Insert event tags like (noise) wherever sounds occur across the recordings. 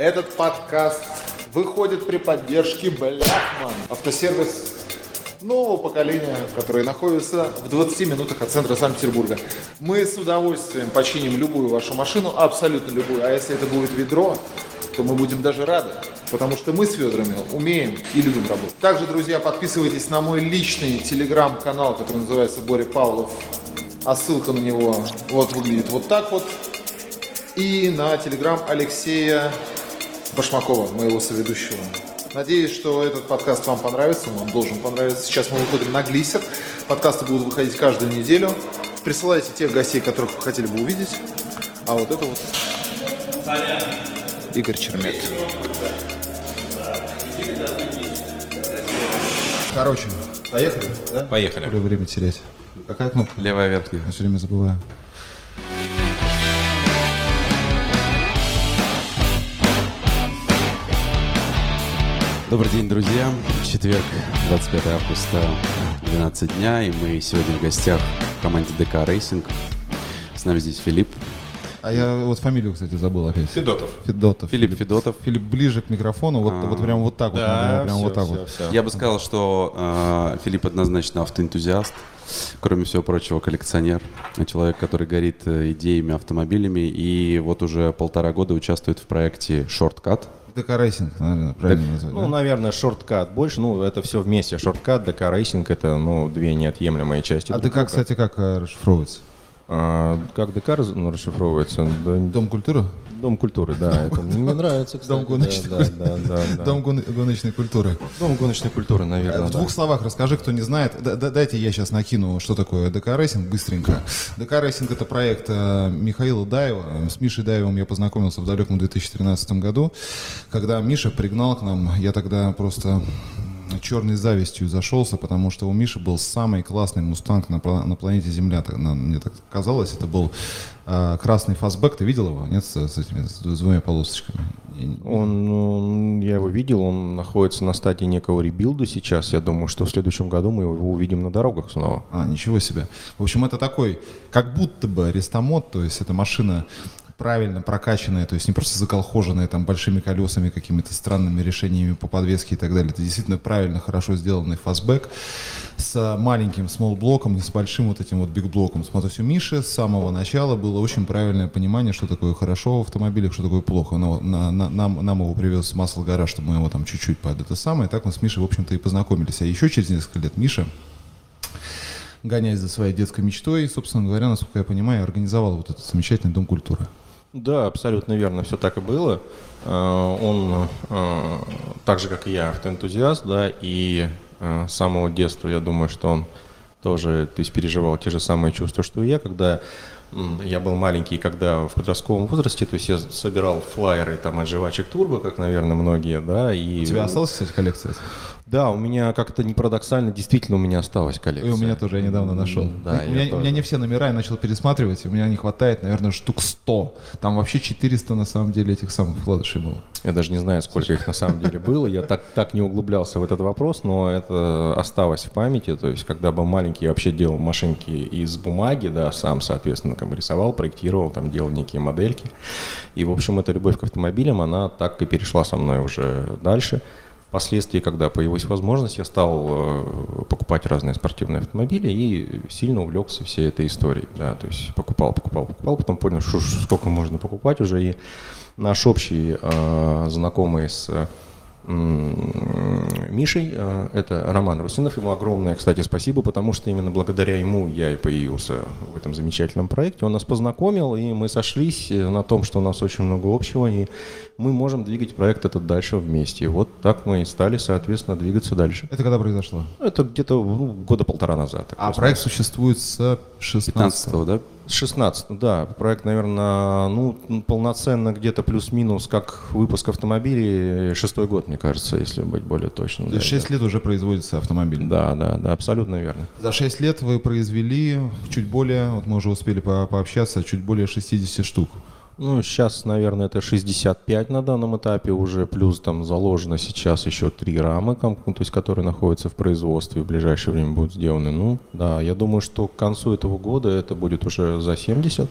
Этот подкаст выходит при поддержке Бляхман. Автосервис нового поколения, который находится в 20 минутах от центра Санкт-Петербурга. Мы с удовольствием починим любую вашу машину, абсолютно любую. А если это будет ведро, то мы будем даже рады. Потому что мы с Федорами умеем и любим работать. Также, друзья, подписывайтесь на мой личный телеграм-канал, который называется Боря Павлов. А ссылка на него вот выглядит вот так вот. И на телеграм Алексея Башмакова, моего соведущего. Надеюсь, что этот подкаст вам понравится, он вам должен понравиться. Сейчас мы выходим на глиссер. Подкасты будут выходить каждую неделю. Присылайте тех гостей, которых вы хотели бы увидеть. А вот это вот Игорь Чермет. Короче, поехали, да? Поехали. Время терять. Какая кнопка? Левая верхняя. Я все время забываю. Добрый день, друзья. Четверг, 25 августа, 12 дня, и мы сегодня в гостях в команде DK Racing. С нами здесь Филипп. А я вот фамилию, кстати, забыл опять. Федотов. Федотов. Филипп Федотов. Филипп ближе к микрофону, вот, вот прям вот так вот, наверное, прям вот так вот. Я бы сказал, что э, Филипп однозначно автоэнтузиаст. Кроме всего прочего, коллекционер. Человек, который горит э, идеями, автомобилями. И вот уже полтора года участвует в проекте «Shortcut». ДК Racing, наверное, правильно назвать. Ну, да? наверное, Shortcut больше. Ну, это все вместе. Shortcut, ДК Racing это, ну, две неотъемлемые части. А ДК, кстати, как э, расшифровывается? А, как ДК ну, расшифровывается? Дом культуры? Дом культуры, да. Это мне нравится, кстати. Дом гоночной да, да, да, да. Дом гон- гоночной культуры. Дом гоночной культуры, наверное. В да. двух словах расскажи, кто не знает. Дайте я сейчас накину, что такое ДК Racing быстренько. ДК Racing это проект э, Михаила Даева. С Мишей Даевым я познакомился в далеком 2013 году, когда Миша пригнал к нам. Я тогда просто черной завистью зашелся, потому что у Миши был самый классный мустанг на, на планете Земля. Так- на- Мне так казалось, это был э, красный фастбэк. Ты видел его? Нет, с, с этими с двумя полосочками? Он, ну, я его видел, он находится на стадии некого ребилда сейчас. Я думаю, что в следующем году мы его увидим на дорогах снова. А, ничего себе. В общем, это такой, как будто бы рестомод, то есть это машина правильно прокачанная, то есть не просто заколхоженная там большими колесами, какими-то странными решениями по подвеске и так далее. Это действительно правильно, хорошо сделанный фастбэк с маленьким small блоком, не с большим вот этим вот big блоком. То есть у Миши с самого начала было очень правильное понимание, что такое хорошо в автомобилях, что такое плохо. Но на- на- нам, нам его привез Muscle Garage, чтобы мы его там чуть-чуть под это самое. И так мы с Мишей, в общем-то, и познакомились. А еще через несколько лет Миша гоняясь за своей детской мечтой, собственно говоря, насколько я понимаю, организовал вот этот замечательный дом культуры. Да, абсолютно верно, все так и было. Э, Он, э, так же как и я, автоэнтузиаст, да, и э, с самого детства, я думаю, что он тоже, то есть переживал те же самые чувства, что и я, когда я был маленький, когда в подростковом возрасте, то есть я собирал флайеры там от жвачек Турбо, как, наверное, многие, да, и... У тебя осталась, кстати, коллекция? Да, у меня как-то не парадоксально, действительно у меня осталась И коллекция. у меня тоже, я недавно нашел. Да, у, меня, у меня тоже. не все номера, я начал пересматривать, и у меня не хватает, наверное, штук 100. Там вообще 400 на самом деле этих самых вкладышей было. Я даже не знаю, сколько их на самом деле было. Я так, так не углублялся в этот вопрос, но это осталось в памяти. То есть, когда был маленький, я вообще делал машинки из бумаги, да, сам, соответственно, там рисовал, проектировал, там делал некие модельки. И, в общем, эта любовь к автомобилям, она так и перешла со мной уже дальше. Впоследствии, когда появилась возможность, я стал э, покупать разные спортивные автомобили и сильно увлекся всей этой историей. Да, то есть покупал, покупал, покупал, потом понял, что сколько можно покупать уже. И наш общий э, знакомый с Мишей, э, это Роман Русинов, ему огромное, кстати, спасибо, потому что именно благодаря ему я и появился в этом замечательном проекте. Он нас познакомил, и мы сошлись э, на том, что у нас очень много общего, и мы можем двигать проект этот дальше вместе. И вот так мы и стали, соответственно, двигаться дальше. Это когда произошло? Это где-то ну, года полтора назад. А проект существует с 16 15 да? С 16 да. Проект, наверное, ну, полноценно где-то плюс-минус, как выпуск автомобилей, шестой год, мне кажется, если быть более точным. То да, есть 6 лет уже производится автомобиль. Да, да, да, абсолютно верно. За 6 лет вы произвели чуть более, вот мы уже успели по- пообщаться, чуть более 60 штук. Ну, сейчас, наверное, это 65 на данном этапе уже, плюс там заложено сейчас еще три рамы, ну, то есть, которые находятся в производстве, в ближайшее время будут сделаны. Ну, да, я думаю, что к концу этого года это будет уже за 70.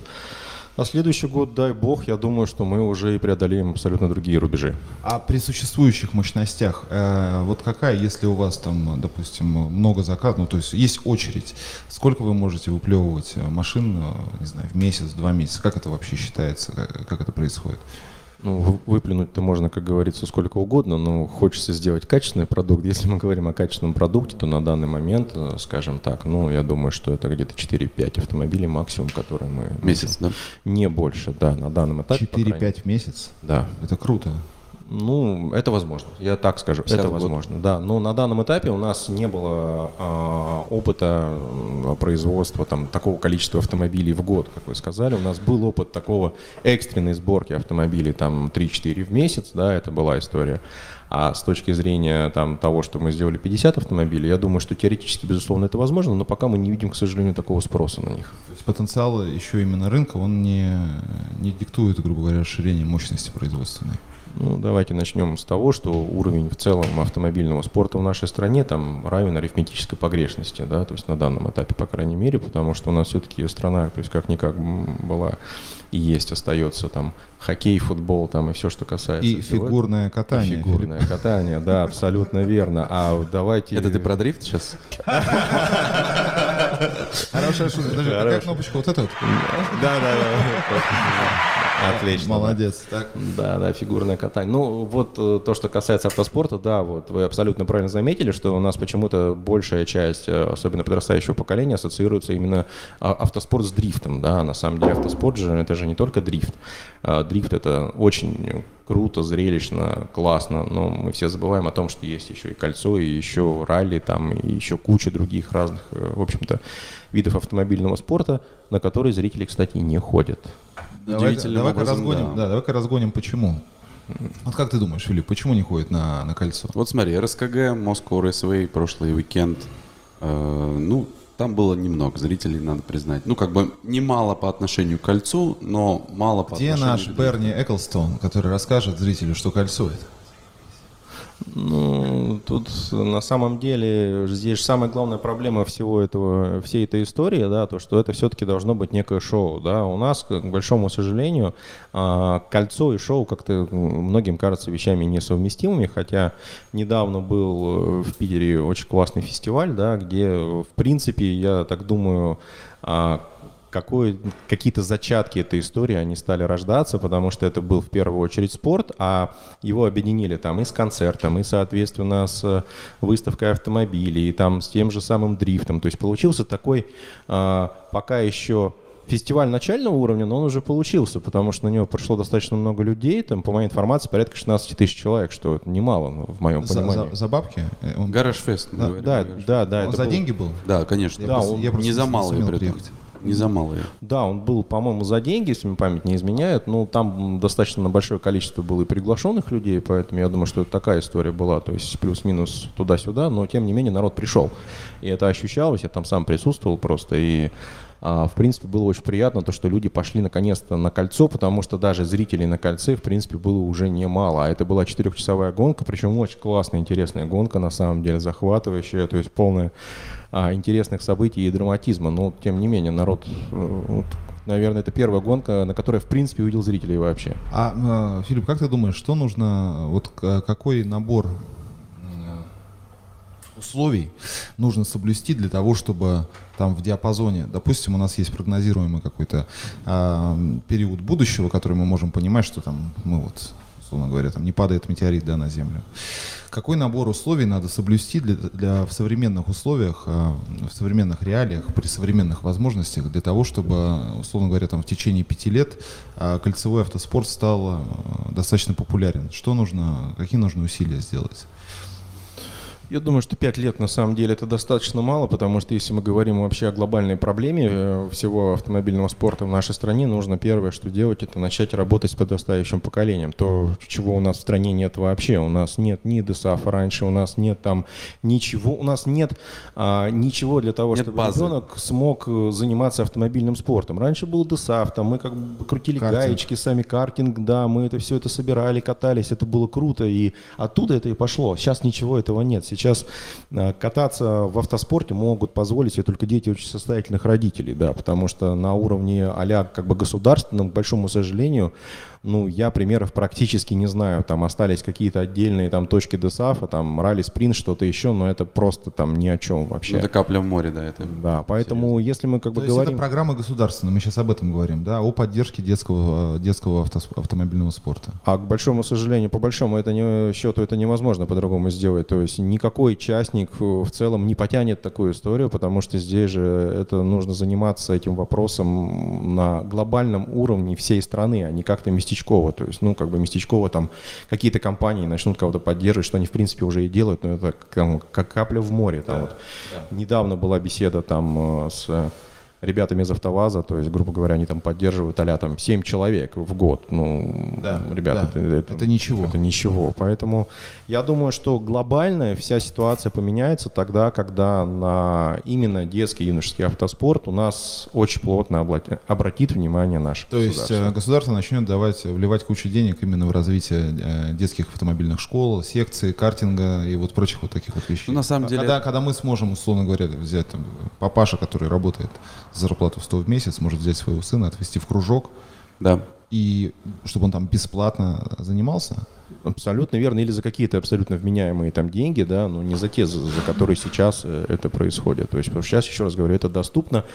А следующий год, дай бог, я думаю, что мы уже и преодолеем абсолютно другие рубежи. А при существующих мощностях, э, вот какая, если у вас там, допустим, много заказов, ну то есть есть очередь, сколько вы можете выплевывать э, машин, э, не знаю, в месяц, два месяца? Как это вообще считается, как, как это происходит? Ну, вы- выплюнуть-то можно, как говорится, сколько угодно, но хочется сделать качественный продукт. Если мы говорим о качественном продукте, то на данный момент, э, скажем так, ну, я думаю, что это где-то 4-5 автомобилей максимум, которые мы... Месяц, да? Не больше, да, на данном этапе. по крайней 4-5 в месяц? Да. Это круто. Ну, это возможно. Я так скажу, 50 это год. возможно. Да, но на данном этапе у нас не было а, опыта производства там такого количества автомобилей в год, как вы сказали. У нас был опыт такого экстренной сборки автомобилей там 3-4 в месяц, да, это была история. А с точки зрения там, того, что мы сделали 50 автомобилей, я думаю, что теоретически, безусловно, это возможно, но пока мы не видим, к сожалению, такого спроса на них. То есть потенциал еще именно рынка, он не, не диктует, грубо говоря, расширение мощности производственной. Ну, давайте начнем с того, что уровень в целом автомобильного спорта в нашей стране там равен арифметической погрешности, да, то есть на данном этапе, по крайней мере, потому что у нас все-таки страна, то есть как-никак была и есть, остается там хоккей, футбол там и все, что касается И всего фигурное этого. катание. И фигурное катание, да, абсолютно верно. А давайте... Это ты про дрифт сейчас? Хорошая шутка. Подожди, какая Хорошая. кнопочка? Вот эта вот? Да, да, да. Отлично. да. Молодец. Так. Да, да, фигурное катание. Ну, вот э, то, что касается автоспорта, да, вот вы абсолютно правильно заметили, что у нас почему-то большая часть, э, особенно подрастающего поколения, ассоциируется именно а, автоспорт с дрифтом, да, на самом деле автоспорт же, это же не только дрифт. А, Дрифт это очень круто, зрелищно, классно, но мы все забываем о том, что есть еще и кольцо, и еще ралли, там, и еще куча других разных, э, в общем-то, видов автомобильного спорта, на которые зрители, кстати, не ходят. Удивительным давай-ка образом, разгоним, да. да, давай-ка разгоним, почему. Вот как ты думаешь, Филипп, почему не ходит на, на кольцо? Вот смотри, РСКГ, Moscow Raceway, прошлый уикенд. Э, ну, там было немного зрителей, надо признать. Ну, как бы немало по отношению к кольцу, но мало по Где отношению наш к Берни Эклстон, который расскажет зрителю, что кольцо это? Ну, тут на самом деле здесь самая главная проблема всего этого, всей этой истории, да, то, что это все-таки должно быть некое шоу, да. У нас, к большому сожалению, а, кольцо и шоу как-то многим кажутся вещами несовместимыми, хотя недавно был э, в Питере очень классный фестиваль, да, где, в принципе, я так думаю, а, какие-то зачатки этой истории, они стали рождаться, потому что это был в первую очередь спорт, а его объединили там и с концертом, и, соответственно, с выставкой автомобилей, и там с тем же самым дрифтом. То есть получился такой а, пока еще фестиваль начального уровня, но он уже получился, потому что на него пришло достаточно много людей, там, по моей информации, порядка 16 тысяч человек, что это немало, ну, в моем За, понимании. за- за бабки? Э, Он, Гараж Фест. мы Да, говорим, да, Гараж да, да, он это за был- деньги был? Да, конечно. Да, просто- он я просто не за малые приехать. Не за малые. Да, он был, по-моему, за деньги, если мне память не изменяет. Ну, там достаточно большое количество было и приглашенных людей, поэтому я думаю, что это такая история была. То есть плюс-минус туда-сюда, но тем не менее народ пришел. И это ощущалось, я там сам присутствовал просто. И а, в принципе, было очень приятно то, что люди пошли наконец-то на кольцо, потому что даже зрителей на кольце, в принципе, было уже немало. А это была четырехчасовая гонка, причем очень классная, интересная гонка, на самом деле, захватывающая, то есть полная а, интересных событий и драматизма. Но, тем не менее, народ, э, вот, наверное, это первая гонка, на которой, в принципе, увидел зрителей вообще. А, э, Филипп, как ты думаешь, что нужно, вот какой набор м, условий нужно соблюсти для того, чтобы там в диапазоне, допустим, у нас есть прогнозируемый какой-то м, период будущего, который мы можем понимать, что там мы вот, условно говоря, там не падает метеорит да, на Землю. Какой набор условий надо соблюсти для, для в современных условиях, а, в современных реалиях, при современных возможностях, для того, чтобы, условно говоря, там в течение пяти лет а, кольцевой автоспорт стал а, достаточно популярен? Что нужно, какие нужно усилия сделать? Я думаю, что 5 лет на самом деле это достаточно мало, потому что если мы говорим вообще о глобальной проблеме э, всего автомобильного спорта в нашей стране, нужно первое, что делать, это начать работать с подрастающим поколением. То, чего у нас в стране нет вообще. У нас нет ни ДСАФа раньше, у нас нет там ничего, у нас нет а, ничего для того, Нет чтобы базы. ребенок смог э, заниматься автомобильным спортом. Раньше был ДСАФ, там мы как бы крутили Картинг. гаечки, сами картинг, да, мы это все это собирали, катались, это было круто, и оттуда это и пошло. Сейчас ничего этого нет. сейчас э, кататься в автоспорте могут позволить себе только дети очень состоятельных родителей, да, потому что на уровне а как бы государственном, к большому сожалению, ну, я примеров практически не знаю. Там остались какие-то отдельные там точки ДСАФа, там ралли спринт, что-то еще, но это просто там ни о чем вообще. Ну, это капля в море, да. Это да, поэтому серьезно. если мы как бы То говорим... это программа государственная, мы сейчас об этом говорим, да, о поддержке детского, детского авто, автомобильного спорта. А к большому сожалению, по большому это не, счету это невозможно по-другому сделать. То есть никакой частник в целом не потянет такую историю, потому что здесь же это нужно заниматься этим вопросом на глобальном уровне всей страны, а не как-то местечково. То есть, ну, как бы местечково там какие-то компании начнут кого-то поддерживать, что они, в принципе, уже и делают, но это там, как капля в море. Там, да, вот. да. Недавно была беседа там э, с ребятами из АвтоВАЗа, то есть, грубо говоря, они там поддерживают а там 7 человек в год. Ну, да, ребята, да. Это, это, это ничего. Это ничего. Поэтому я думаю, что глобально вся ситуация поменяется тогда, когда на именно детский юношеский автоспорт у нас очень плотно обратит внимание наше То есть э, государство начнет давать, вливать кучу денег именно в развитие э, детских автомобильных школ, секций, картинга и вот прочих вот таких вот вещей. Ну, на самом деле... Когда, когда мы сможем, условно говоря, взять там, папаша, который работает зарплату в 100 в месяц, может взять своего сына, отвезти в кружок, да. и чтобы он там бесплатно занимался. Абсолютно верно. Или за какие-то абсолютно вменяемые там деньги, да, но не за те, за, за которые сейчас э, это происходит. То есть, потому что сейчас, еще раз говорю, это доступно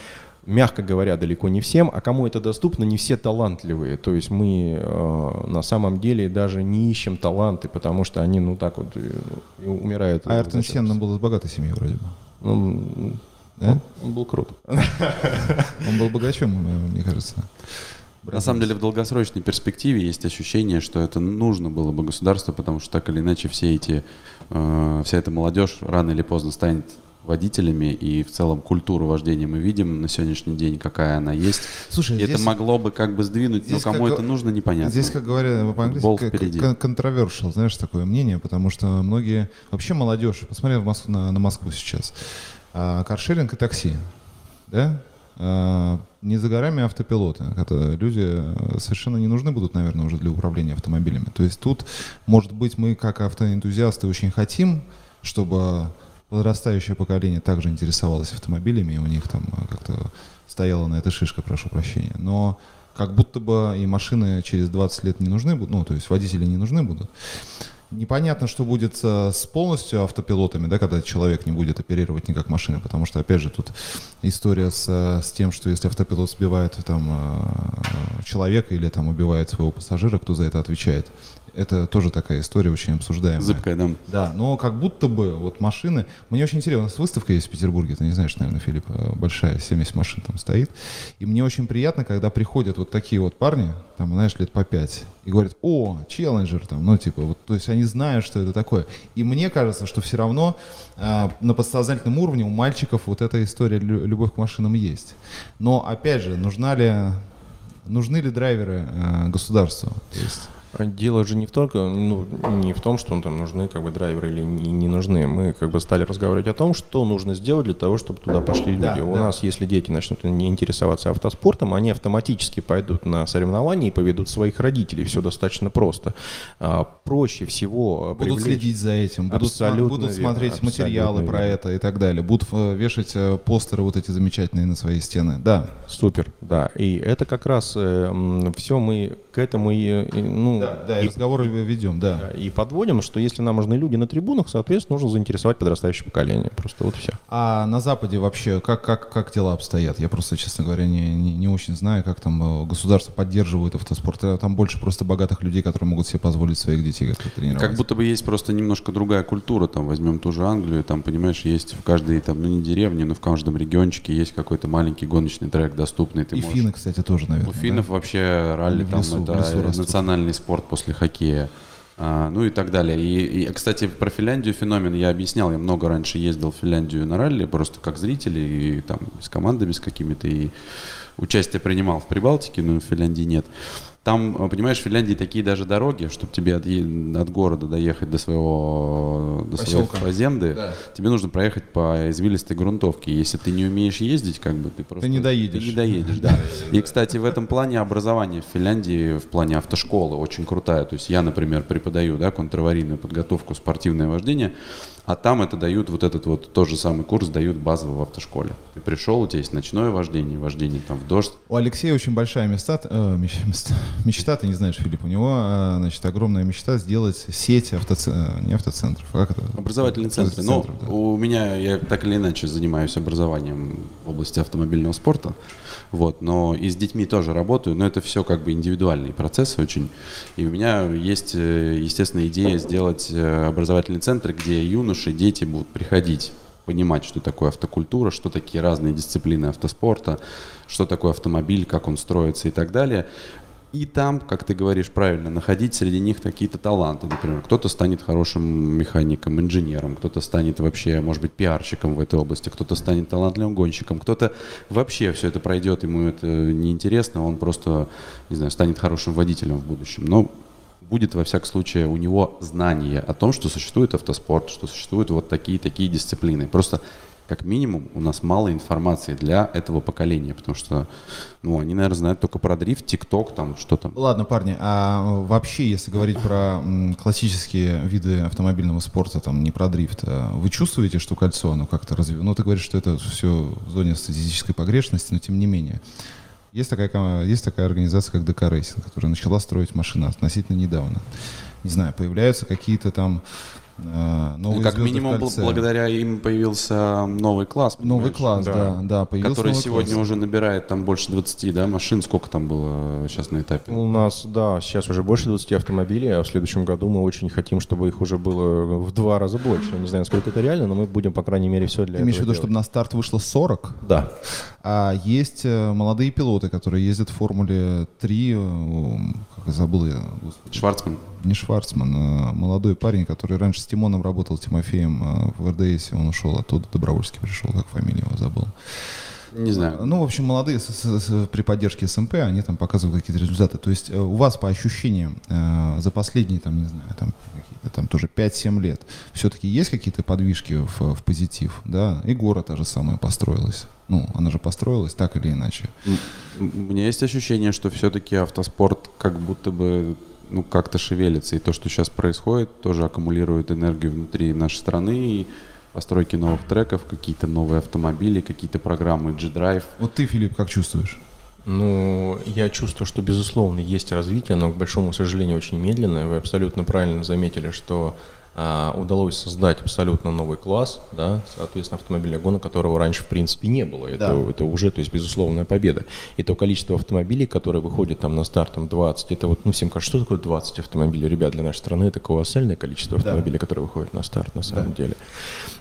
мягко говоря, далеко не всем, а кому это доступно, не все талантливые. То есть мы э, на самом деле даже не ищем таланты, потому что они, ну так вот, э, умирают. А Эртон Сенна был из богатой семьи вроде бы. Ну, да? Он был крут. (laughs) Он был богачом, мне кажется. На самом деле в долгосрочной перспективе есть ощущение, что это нужно было бы государству, потому что так или иначе все эти, э, вся эта молодежь рано или поздно станет водителями и в целом культуру вождения мы видим на сегодняшний день, какая она есть. Слушай, и здесь, это могло бы как бы сдвинуть, но кому как, это нужно, непонятно. Здесь, как говорят по-английски, контровершил, знаешь, такое мнение, потому что многие, вообще молодежь, посмотри в Москву, на, на Москву сейчас, а, каршеринг и такси. Да? А, не за горами автопилоты. Это люди э, совершенно не нужны будут, наверное, уже для управления автомобилями. То есть тут, может быть, мы как автоэнтузиасты очень хотим, чтобы подрастающее поколение также интересовалось автомобилями, и у них там э, как-то стояла на этой шишка, прошу прощения. Но как будто бы и машины через 20 лет не нужны будут, ну, то есть водители не нужны будут. Непонятно, что будет с полностью автопилотами, да, когда человек не будет оперировать никак машины, потому что, опять же, тут история с, с тем, что если автопилот сбивает там, э, человека или там убивает своего пассажира, кто за это отвечает? Это тоже такая история очень обсуждаемая. Зыбкая, да. Да, но как будто бы вот машины... Мне очень интересно, у нас выставка есть в Петербурге, ты не знаешь, наверное, Филипп, э, большая, 70 машин там стоит. И мне очень приятно, когда приходят вот такие вот парни, там, знаешь, лет по 5, и говорят, о, челленджер там, ну, типа, вот, то есть они знают, что это такое. И мне кажется, что все равно э, на подсознательном уровне у мальчиков вот эта история любовь к машинам есть. Но, опять же, нужна ли, нужны ли драйверы э, государству? То есть Дело же не в только, ну, не в том, что там нужны как бы драйверы или не, не нужны. Мы как бы стали разговаривать о том, что нужно сделать для того, чтобы туда пошли люди. Да, У да. нас, если дети начнут не интересоваться автоспортом, они автоматически пойдут на соревнования и поведут своих родителей. Все достаточно просто. А, проще всего будут привлечь... следить за этим, будут, абсолютно будут смотреть верно, материалы про верно. это и так далее, будут э, вешать э, постеры вот эти замечательные на свои стены. Да. Супер, да. И это как раз э, все мы к этому и, ну, да, да, и, разговоры ведем, да. И подводим, что если нам нужны люди на трибунах, соответственно, нужно заинтересовать подрастающее поколение. Просто вот все. А на Западе вообще как, как, как дела обстоят? Я просто, честно говоря, не, не, не очень знаю, как там э, государство поддерживает автоспорт. Э, там больше просто богатых людей, которые могут себе позволить своих детей как-то тренировать. Как будто бы есть просто немножко другая культура. Там возьмем ту же Англию, там, понимаешь, есть в каждой, там, ну не деревне, но в каждом региончике есть какой-то маленький гоночный трек доступный. Ты И можешь... финны, кстати, тоже, наверное. У финнов да? вообще ралли там лесу, это национальный спорт после хоккея. А, ну и так далее. И, и, кстати, про Финляндию феномен я объяснял. Я много раньше ездил в Финляндию на ралли, просто как зритель, и там с командами с какими-то, и участие принимал в Прибалтике, но в Финляндии нет. Там, э, понимаешь, в Финляндии такие даже дороги, чтобы тебе от, от города доехать до своего, до своей Поселка. фазенды, Да. тебе нужно проехать по извилистой грунтовке. Если ты не умеешь ездить, как бы ты просто... не доедешь. Ты не доедешь, да. И, кстати, в этом плане образование в Финляндии, в плане автошколы очень крутая. То есть я, например, преподаю, да, контраварийную подготовку, спортивное вождение, а там это дают, вот этот вот тот же самый курс дают базово в автошколе. Ты пришел, у тебя есть ночное вождение, вождение там в дождь, У Алексея очень большая мечта, э, меч- мечта, мечта, ты не знаешь, Филипп, у него, э, значит, огромная мечта сделать сеть автоцентров, не автоцентров, а как это? Образовательные центры. Ну, да. у меня, я так или иначе занимаюсь образованием в области автомобильного спорта. Вот, но и с детьми тоже работаю, но это все как бы индивидуальные процессы очень. И у меня есть, э, естественно, идея сделать э, образовательный центр, где юноши, дети будут приходить понимать, что такое автокультура, что такие разные дисциплины автоспорта, что такое автомобиль, как он строится и так далее. И там, как ты говоришь правильно, находить среди них какие-то таланты. Например, кто-то станет хорошим механиком, инженером, кто-то станет вообще, может быть, пиарщиком в этой области, кто-то станет талантливым гонщиком, кто-то вообще все это пройдет, ему это неинтересно, он просто, не знаю, станет хорошим водителем в будущем. Но будет, во всяком случае, у него знание о том, что существует автоспорт, что существуют вот такие-такие дисциплины. Просто как минимум, у нас мало информации для этого поколения, потому что, ну, они, наверное, знают только про дрифт, TikTok, там, что там. Ладно, парни, а вообще, если говорить про классические виды автомобильного спорта, там, не про дрифт, а вы чувствуете, что кольцо, оно как-то развивается? Ну, ты говоришь, что это все в зоне статистической погрешности, но тем не менее. Есть такая, есть такая организация, как ДК Racing, которая начала строить машины относительно недавно. Не знаю, появляются какие-то там э, новые Ну, как минимум, кольце. благодаря им появился новый класс. Новый понимаешь? класс, да, Да. да, появился Который новый сегодня класс. уже набирает там больше 20, да, машин. Сколько там было сейчас на этапе? У нас, да, сейчас уже больше 20 автомобилей, а в следующем году мы очень хотим, чтобы их уже было в два раза больше. Не знаю, насколько это реально, но мы будем, по крайней мере, все для Ты имеешь в виду, чтобы на старт вышло 40? Да. А есть э, молодые пилоты, которые ездят в Формуле 3, э, как забыл я, господи, Шварцман. не Шварцман, а молодой парень, который раньше с Тимоном работал, Тимофеем э, в РДС, он ушел оттуда, Добровольский пришел, как фамилию его забыл. Не знаю. Ну, в общем, молодые с- с- с- при поддержке СМП, они там показывают какие-то результаты. То есть э, у вас по ощущениям э, за последние, там, не знаю, там, там тоже 5-7 лет все-таки есть какие-то подвижки в, в позитив, да? И город та же самая построилась. Ну, она же построилась так или иначе. У меня есть ощущение, что все-таки автоспорт как будто бы ну, как-то шевелится. И то, что сейчас происходит, тоже аккумулирует энергию внутри нашей страны. И постройки новых треков, какие-то новые автомобили, какие-то программы G-Drive. Вот ты, Филипп, как чувствуешь? Ну, я чувствую, что, безусловно, есть развитие, но, к большому сожалению, очень медленное. Вы абсолютно правильно заметили, что удалось создать абсолютно новый класс, да, соответственно, автомобильных гонок, которого раньше, в принципе, не было. Это, Да. это уже, то есть, безусловная победа. И то количество автомобилей, которые выходят там на старт, там 20, это вот, ну, всем кажется, что такое 20 автомобилей? Ребят, для нашей страны это колоссальное количество автомобилей, которые выходят на старт, на самом деле.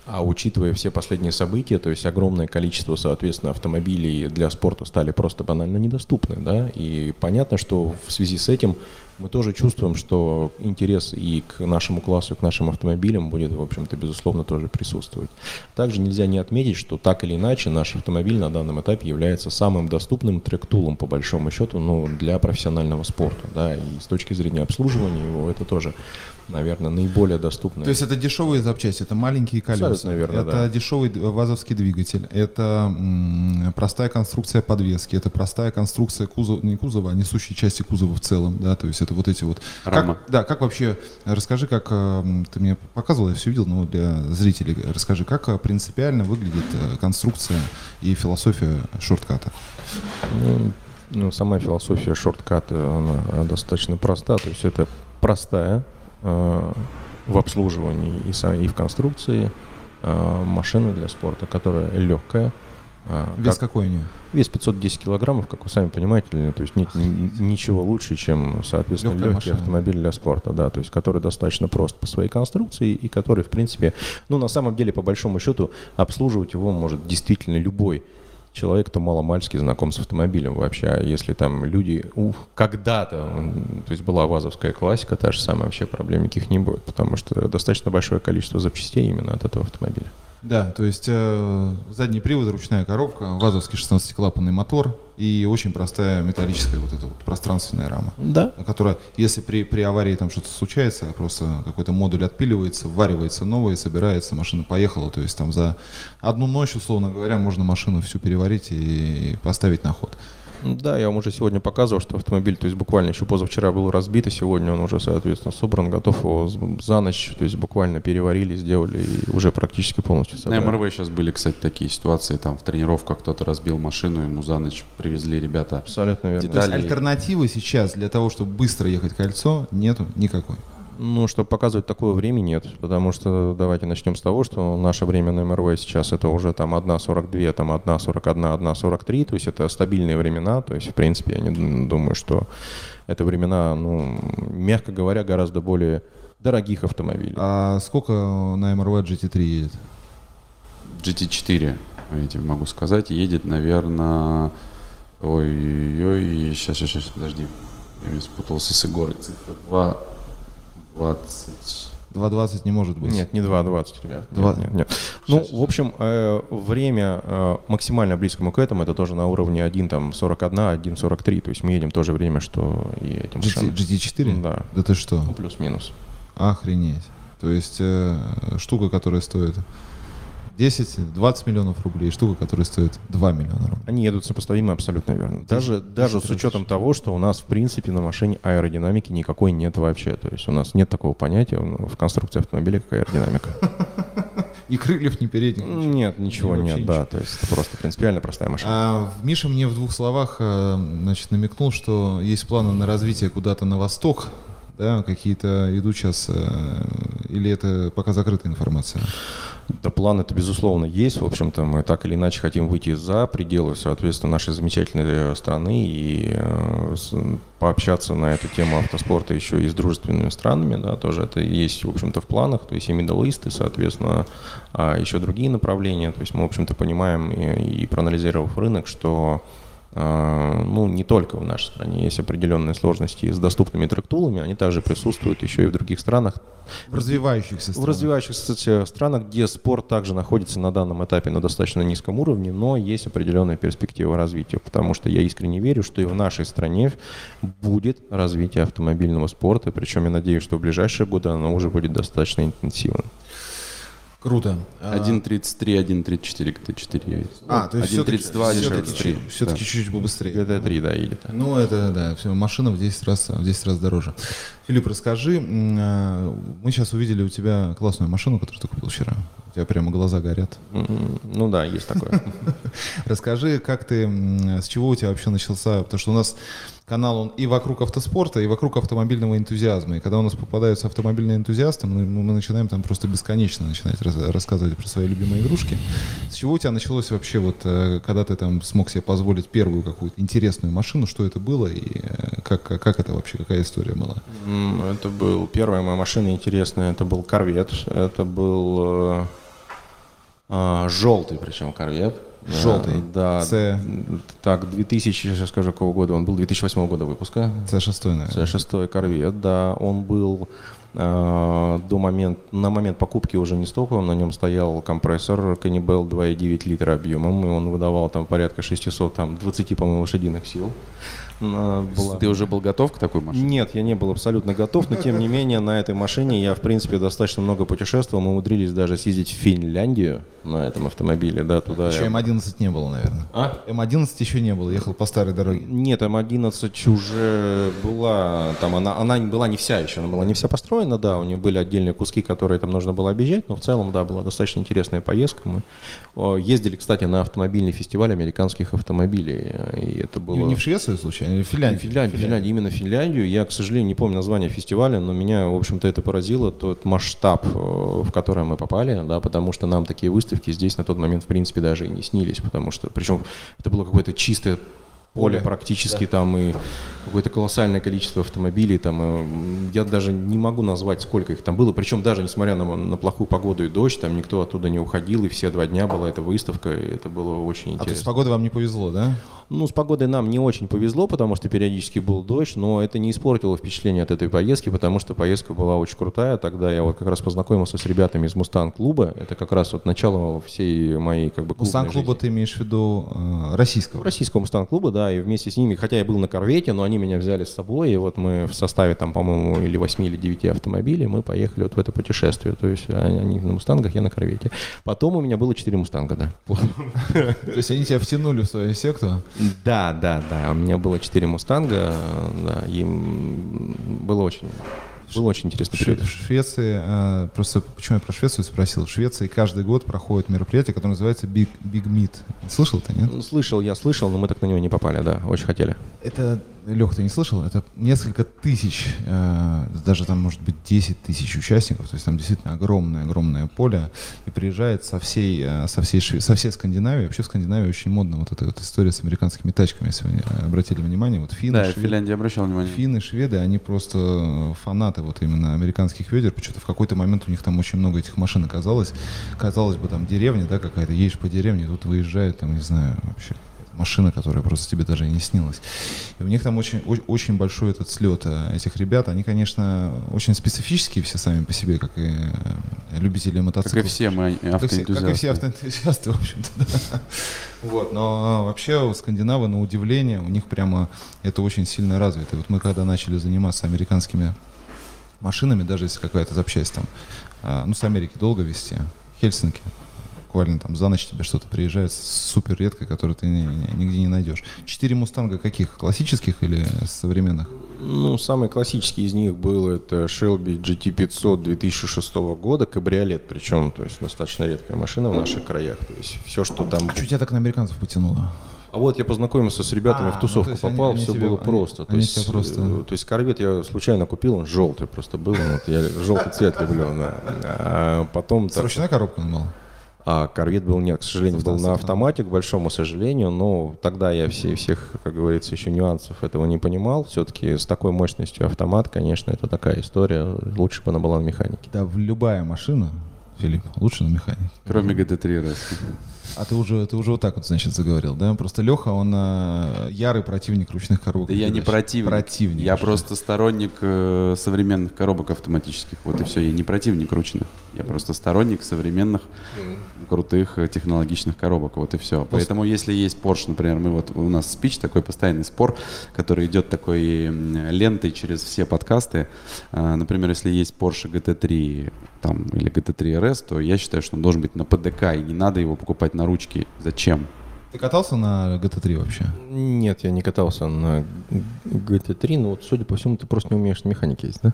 А учитывая все последние события, то есть огромное количество, соответственно, автомобилей для спорта стали просто банально недоступны, да, и понятно, что в связи с этим мы тоже чувствуем, что интерес и к нашему классу, и к нашим автомобилям будет, в общем-то, безусловно, тоже присутствовать. Также нельзя не отметить, что так или иначе наш автомобиль на данном этапе является самым доступным трек-тулом, по большому счету, ну, для профессионального спорта, да, и с точки зрения обслуживания его это тоже, наверное, наиболее доступно. То есть это дешевые запчасти, это маленькие колеса, Абсолютно верно, это да. дешевый вазовский двигатель, это м, простая конструкция подвески, это простая конструкция кузова, не кузова, а несущей части кузова в целом, да, то есть это вот эти вот. Рама. Как, да, как вообще, расскажи, как э, ты мне показывал, я все видел, но для зрителей расскажи, как э, принципиально выглядит э, конструкция и философия шортката. Ну, ну, сама философия шортката, она достаточно проста. То есть это простая в обслуживании и, и в конструкции э, машина для спорта, которая легкая. э, Вес как- какой у нее? вес 510 килограммов, как вы сами понимаете, то есть нет ни- ничего лучше, чем, соответственно, Легкая легкий машина. автомобиль для спорта, да, то есть который достаточно прост по своей конструкции и который, в принципе, ну, на самом деле, по большому счету, обслуживать его может действительно любой человек, кто маломальски знаком с автомобилем вообще. А если там люди ух, когда-то, то есть была вазовская классика, та же самая, вообще проблем никаких не будет, потому что достаточно большое количество запчастей именно от этого автомобиля. Да, то есть э, задний привод, ручная коробка, вазовский 16-клапанный мотор и очень простая металлическая вот эта вот пространственная рама. Да. Которая, если при, при аварии там что-то случается, просто какой-то модуль отпиливается, вваривается новый, собирается, машина поехала. То есть там за одну ночь, условно говоря, можно машину всю переварить и поставить на ход. Да, я вам уже сегодня показывал, что автомобиль, то есть буквально еще позавчера был разбит, и сегодня он уже, соответственно, собран, готов его за ночь, то есть буквально переварили, сделали и уже практически полностью На собрали. МРВ сейчас были, кстати, такие ситуации. Там в тренировках кто-то разбил машину, ему за ночь привезли ребята. Абсолютно верно. То есть альтернативы сейчас для того, чтобы быстро ехать кольцо, нету никакой. Ну, чтобы показывать такое время, нет. Потому что давайте начнем с того, что наше время на МРВ сейчас это уже там 1.42, там 1.41, 1.43, то есть это стабильные времена, то есть, в принципе, я не думаю, что это времена, ну, мягко говоря, гораздо более дорогих автомобилей. А сколько на МРВ GT3 едет? GT4, я тебе могу сказать, едет, наверное... Ой-ой-ой, сейчас, сейчас, сейчас, подожди. Я спутался с Егорой. Цифра 2, 20... 2.20 не может быть. Нет, не 2.20, ребят. Два- Нет, нет, нет. Ну, в общем, э, время э, максимально близкому к этому, это тоже на уровне 1.41, 1.43, то есть мы едем то же время, что и этим GT, машинам. GT4? Да. Да ты что? Ну, плюс-минус. Охренеть. То есть э, штука, которая стоит 10-20 миллионов рублей, штука, которая стоит 2 миллиона рублей. Они едут сопоставимы абсолютно верно. Даже, даже с учетом того, что у нас, в принципе, на машине аэродинамики никакой нет вообще. То есть у нас нет такого понятия ну, в конструкции автомобиля, как аэродинамика. (laughs) Ни крыльев, ни передних. ничего. Нет, ничего И нет, да. То есть это просто принципиально простая машина. А Миша мне в двух словах э, значит, намекнул, что есть планы на развитие куда-то на восток. Да, какие-то идут сейчас, э, или это пока закрытая информация? Да, план это, безусловно, есть. В общем-то, мы так или иначе хотим выйти за пределы, соответственно, нашей замечательной э, страны и э, пообщаться на эту тему автоспорта еще и с дружественными странами, да, тоже это есть, в общем-то, в планах, то есть и и, соответственно, а еще другие направления. То есть мы, в общем-то, понимаем и, и проанализировав рынок, что ну, не только в нашей стране. Есть определенные сложности с доступными трактулами, они также присутствуют еще и в других странах, В развивающихся в странах. развивающихся кстати, странах, где спорт также находится на данном этапе на достаточно низком уровне, но есть определенная перспектива развития, потому что я искренне верю, что и в нашей стране будет развитие автомобильного спорта, причем я надеюсь, что в ближайшие годы оно уже будет достаточно интенсивным. Круто. А, 1.33, 1.34 GT4 едет. А, то есть 1.32, все-таки, 1.33. все-таки да. чуть-чуть побыстрее. GT3, да, или так. Ну, это, да, все, машина в 10 раз, в 10 раз дороже. Филипп, расскажи, а, мы сейчас увидели у тебя классную машину, которую ты купил вчера. У тебя прямо глаза горят. Ну да, есть такое. (laughs) Расскажи, как ты, с чего у тебя вообще начался, потому что у нас канал, он и вокруг автоспорта, и вокруг автомобильного энтузиазма. И когда у нас попадаются автомобильные энтузиасты, мы, мы начинаем там просто бесконечно начинать раз- рассказывать про свои любимые игрушки. С чего у тебя началось вообще, вот, э, когда ты там смог себе позволить первую какую-то интересную машину, что это было и э, как, как это вообще, какая история была? Это был первая моя машина интересная, это был корвет, это был э, а, желтый причем корвет. Желтый. Э, Да. С- Так, 2000, сейчас скажу, какого года он был, 2008 года выпуска. С6, наверное. С6 корвет, да, он был э, до момента, на момент покупки уже не стоковым, на нем стоял компрессор Cannibal 2,9 литра объемом, и он выдавал там порядка 600, там 20, по-моему, лошадиных сил. Э, была- Ты уже был готов к такой машине? нет, я не был абсолютно готов, но тем не менее на этой машине я, в принципе, достаточно много путешествовал. Мы умудрились даже съездить в Финляндию на этом автомобиле, да, туда. Еще я- М11 не было, наверное. А? М11 еще не было, ехал по старой дороге. Нет, М11 уже была, там она, она была не вся еще, она была не вся построена, да, у нее были отдельные куски, которые там нужно было объезжать, но в целом, да, была достаточно интересная поездка. Мы о, ездили, кстати, на автомобильный фестиваль американских автомобилей, и это было... Не, не в Швецию, случайно, в Финляндию? Финляндию, Финляндию, именно Финляндию. Я, к сожалению, не помню название фестиваля, но меня, в общем-то, это поразило, тот масштаб, э, в который мы попали, да, потому что нам такие выставки здесь на тот момент, в принципе, даже и не снились, потому что, причем это было какое-то чистое поле практически там и какое-то колоссальное количество автомобилей там э, я даже не могу назвать сколько их там было причем даже несмотря на, на плохую погоду и дождь там никто оттуда не уходил и все два дня была эта выставка и это было очень А то есть интересно погодой вам не повезло, да? Ну, с погодой нам не очень повезло, потому что периодически был дождь, но это не испортило впечатление от этой поездки, потому что поездка была очень крутая. Тогда я вот как раз познакомился с ребятами из Мустанг-клуба. Это как раз вот начало всей моей как бы Мустанг-клуба ты имеешь в виду э, российского? Российского Мустанг-клуба, да, и вместе с ними, хотя я был на корвете, но они меня взяли с собой, и вот мы в составе там, по-моему, или 8 или 9 автомобилей, мы поехали вот в это путешествие. То есть они они на Мустангах, я на корвете. Потом у меня было 4 Мустанга, да. (laughs) То есть они тебя втянули в свою секту? Да, да, да. У меня было 4 Мустанга, да, и было очень, было очень интересно. Шве- в Швеции, э, просто почему я про Швецию спросил, в Швеции каждый год проходит мероприятие, которое называется Big, Big Meet. Слышал ты, нет? Слышал, я слышал, но мы так на него не попали, да, очень хотели. Это, Лех, ты не слышал? Это несколько тысяч, э, даже там может быть 10 тысяч участников, то есть там действительно огромное-огромное поле, и приезжает со всей, э, со всей, со всей Скандинавии. Вообще в Скандинавии очень модно вот эта вот история с американскими тачками, если вы э, обратили внимание. Вот финны, Да, шведы- Финляндии обращал внимание. Финны, шведы, они просто фанаты вот именно американских ведер. Почему-то в какой-то момент у них там очень много этих машин оказалось. Казалось бы, там деревня, да, какая-то, едешь по деревне, тут выезжает, там, не знаю, вообще машина, которая просто тебе даже и не снилась. И у них там очень, очень большой этот слет э, этих ребят. Они, конечно, очень специфические все сами по себе, как и э, любители Как мотоциклов. и все мы Как и все- автоэнтузиасты. Как и все автоэнтузиасты, (laughs) в общем-то, да. Вот, но вообще у скандинавы, на удивление, у них прямо это очень сильно развито. Вот мы когда начали заниматься американскими машинами, даже если какая-то запчасть там, а, ну, с Америки долго везти, Хельсинки, буквально там за ночь тебе что-то приезжает супер редко, которое ты ни- ни- нигде не найдешь. Четыре мустанга каких? Классических или современных? Ну, самый классический из них был это Shelby GT500 2006 года, кабриолет, причем, то есть достаточно редкая машина в наших краях. То есть все, что там... А что тебя так на американцев потянуло? А вот я познакомился с ребятами А, в ну, тусовку они- попал, они все тебе- было они- просто. то они есть, просто- э, то есть корвет я случайно купил, он желтый просто был, вот, я желтый цвет люблю, да. А потом... так- Срочная коробка он был? А корвет был нет, к сожалению, был на автомате, к большому сожалению, но тогда я все, всех, как говорится, еще нюансов этого не понимал. Все-таки с такой мощностью автомат, конечно, это такая история. Лучше бы она была на механике. Да, в любая машина, Филипп, лучше на механике. Кроме GT3 RS. А ты уже, ты уже вот так вот, значит, заговорил, да? Просто Леха, он э, ярый противник ручных коробок. Да я не противник. Противник. Я что? просто сторонник э, современных коробок автоматических. Вот и все. Я не противник ручных. Я просто сторонник современных, крутых э, технологичных коробок. Вот и все. Поэтому, если есть Porsche, например, мы вот у нас спич такой постоянный спор, который идет такой лентой через все подкасты. А, Например, если есть Porsche GT3 там, или GT3 RS, то я считаю, что он должен быть на ПДК, и не надо его покупать на ручки. Зачем? Ты катался на GT3 вообще? Нет, я не катался на GT3, но вот, судя по всему, ты просто не умеешь на механике ездить, да?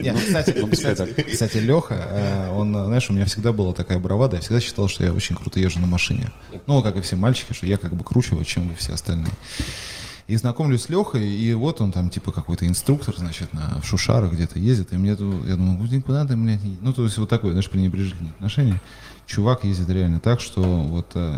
Нет, ну, кстати, кстати, кстати, Леха, он, знаешь, у меня всегда была такая бравада, я всегда считал, что я очень круто езжу на машине. Ну, как и все мальчики, что я как бы круче, чем вы все остальные. И знакомлюсь с Лехой, и вот он там типа какой-то инструктор, значит, на, в Шушарах где-то ездит, и мне тут, я думаю, «Ну, куда ты, блядь, не-» ну, то есть вот такое, знаешь, пренебрежительное отношение. Чувак ездит реально так, что вот э,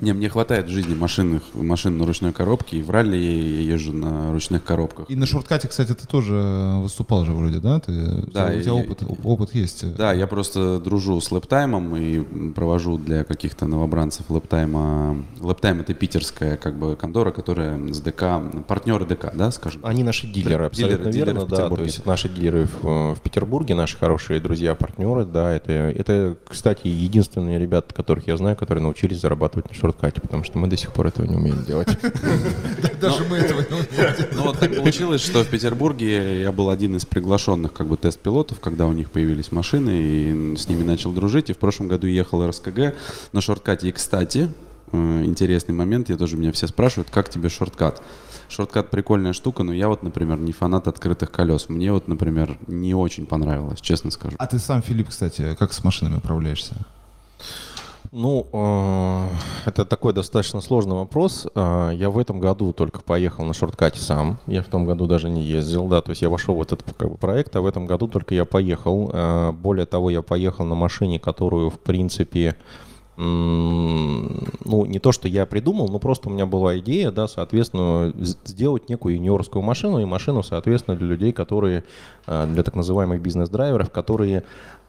Не, мне хватает в жизни машинных, машин на ручной коробке, и в ралли я езжу на ручных коробках. И на шорткате, кстати, ты тоже выступал же вроде, да? Ты, Да, у тебя я- опыт, опыт есть. Да, я просто дружу с лэптаймом и провожу для каких-то новобранцев лэптайма. Laptime это питерская как бы контора, которая с ДК, партнеры ДК, да, скажем? Они наши дилеры, абсолютно Дилеры, дилеры верно, в да. То есть наши дилеры в, в Петербурге, наши хорошие друзья, партнеры, да. Это, это, кстати, единственные ребята, которых я знаю, которые научились зарабатывать на шорткате, потому что мы до сих пор этого не умеем делать. (laughs) Даже мы этого не умеем. Ну вот так получилось, что в Петербурге я был один из приглашенных как бы тест-пилотов, когда у них появились машины, и с ними начал дружить. И в прошлом году ехал РСКГ на шорткате. И, кстати, э, интересный момент, я тоже меня все спрашивают, как тебе шорткат? Шорткат прикольная штука, но я вот, например, не фанат открытых колес. Мне вот, например, не очень понравилось, честно скажу. А ты сам, Филипп, кстати, как с машинами управляешься? Ну, э, это такой достаточно сложный вопрос. Э, Я в этом году только поехал на шорткате сам. Я в том году даже не ездил, да. То есть я вошел в этот как бы, проект, а в этом году только я поехал. Э, Более того, я поехал на машине, которую, в принципе, ну, не то, что я придумал, но просто у меня была идея, да, соответственно, сделать некую юниорскую машину и машину, соответственно, для людей, которые, для так называемых бизнес-драйверов, которые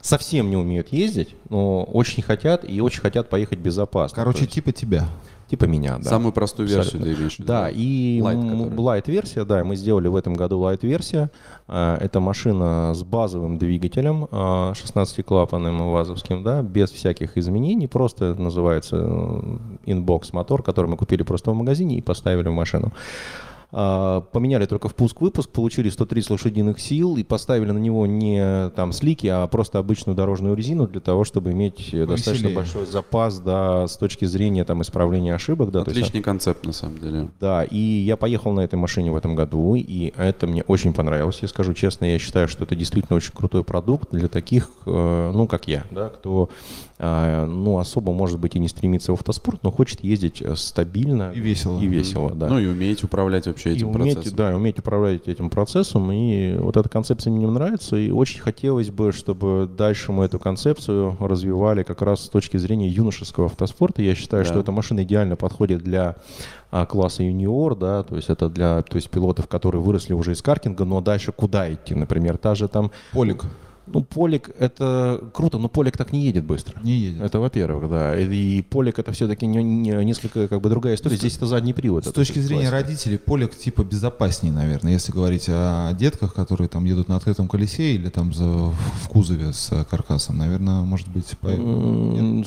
совсем не умеют ездить, но очень хотят и очень хотят поехать безопасно. Короче, есть, типа тебя. типа меня, да. Самую простую версию ты имеешь? Да, и. Light-версия, да, мы сделали в этом году Light-версия. А, Это машина с базовым двигателем, а, 16-клапанным вазовским, да, без всяких изменений, просто называется э, inbox мотор, который мы купили просто в магазине и поставили в машину. А, Поменяли только впуск-выпуск, получили 130 лошадиных сил и поставили на него не там слики, а просто обычную дорожную резину для того, чтобы иметь э, достаточно Повеселее. большой запас, да, с точки зрения там исправления ошибок, да. то есть, Отличный концепт, на самом деле. да, и я поехал на этой машине в этом году, и это мне очень понравилось. Я скажу честно, я считаю, что это действительно очень крутой продукт для таких, э, ну, как я, да, кто, э, ну, особо, может быть, и не стремится в автоспорт, но хочет ездить э, стабильно. И весело. И весело, да. Ну и уметь управлять вообще И этим уметь, процессом. да, уметь управлять этим процессом. И вот эта концепция мне нравится. И очень хотелось бы, чтобы дальше мы эту концепцию развивали как раз с точки зрения юношеского автоспорта. Я считаю, Да. что эта машина идеально подходит для а, класса юниор, да, то есть это для то есть пилотов, которые выросли уже из картинга, но дальше куда идти? Например, та же там... Полик Ну, Полик это круто, но Полик так не едет быстро. не едет. Это во-первых, да. И, Полик это все-таки не, не- несколько как бы другая история. Здесь это задний привод. С точки классика. зрения родителей, полик типа безопаснее, наверное, если говорить о детках, которые там едут на открытом колесе или там за, в кузове с каркасом, наверное, может быть, по-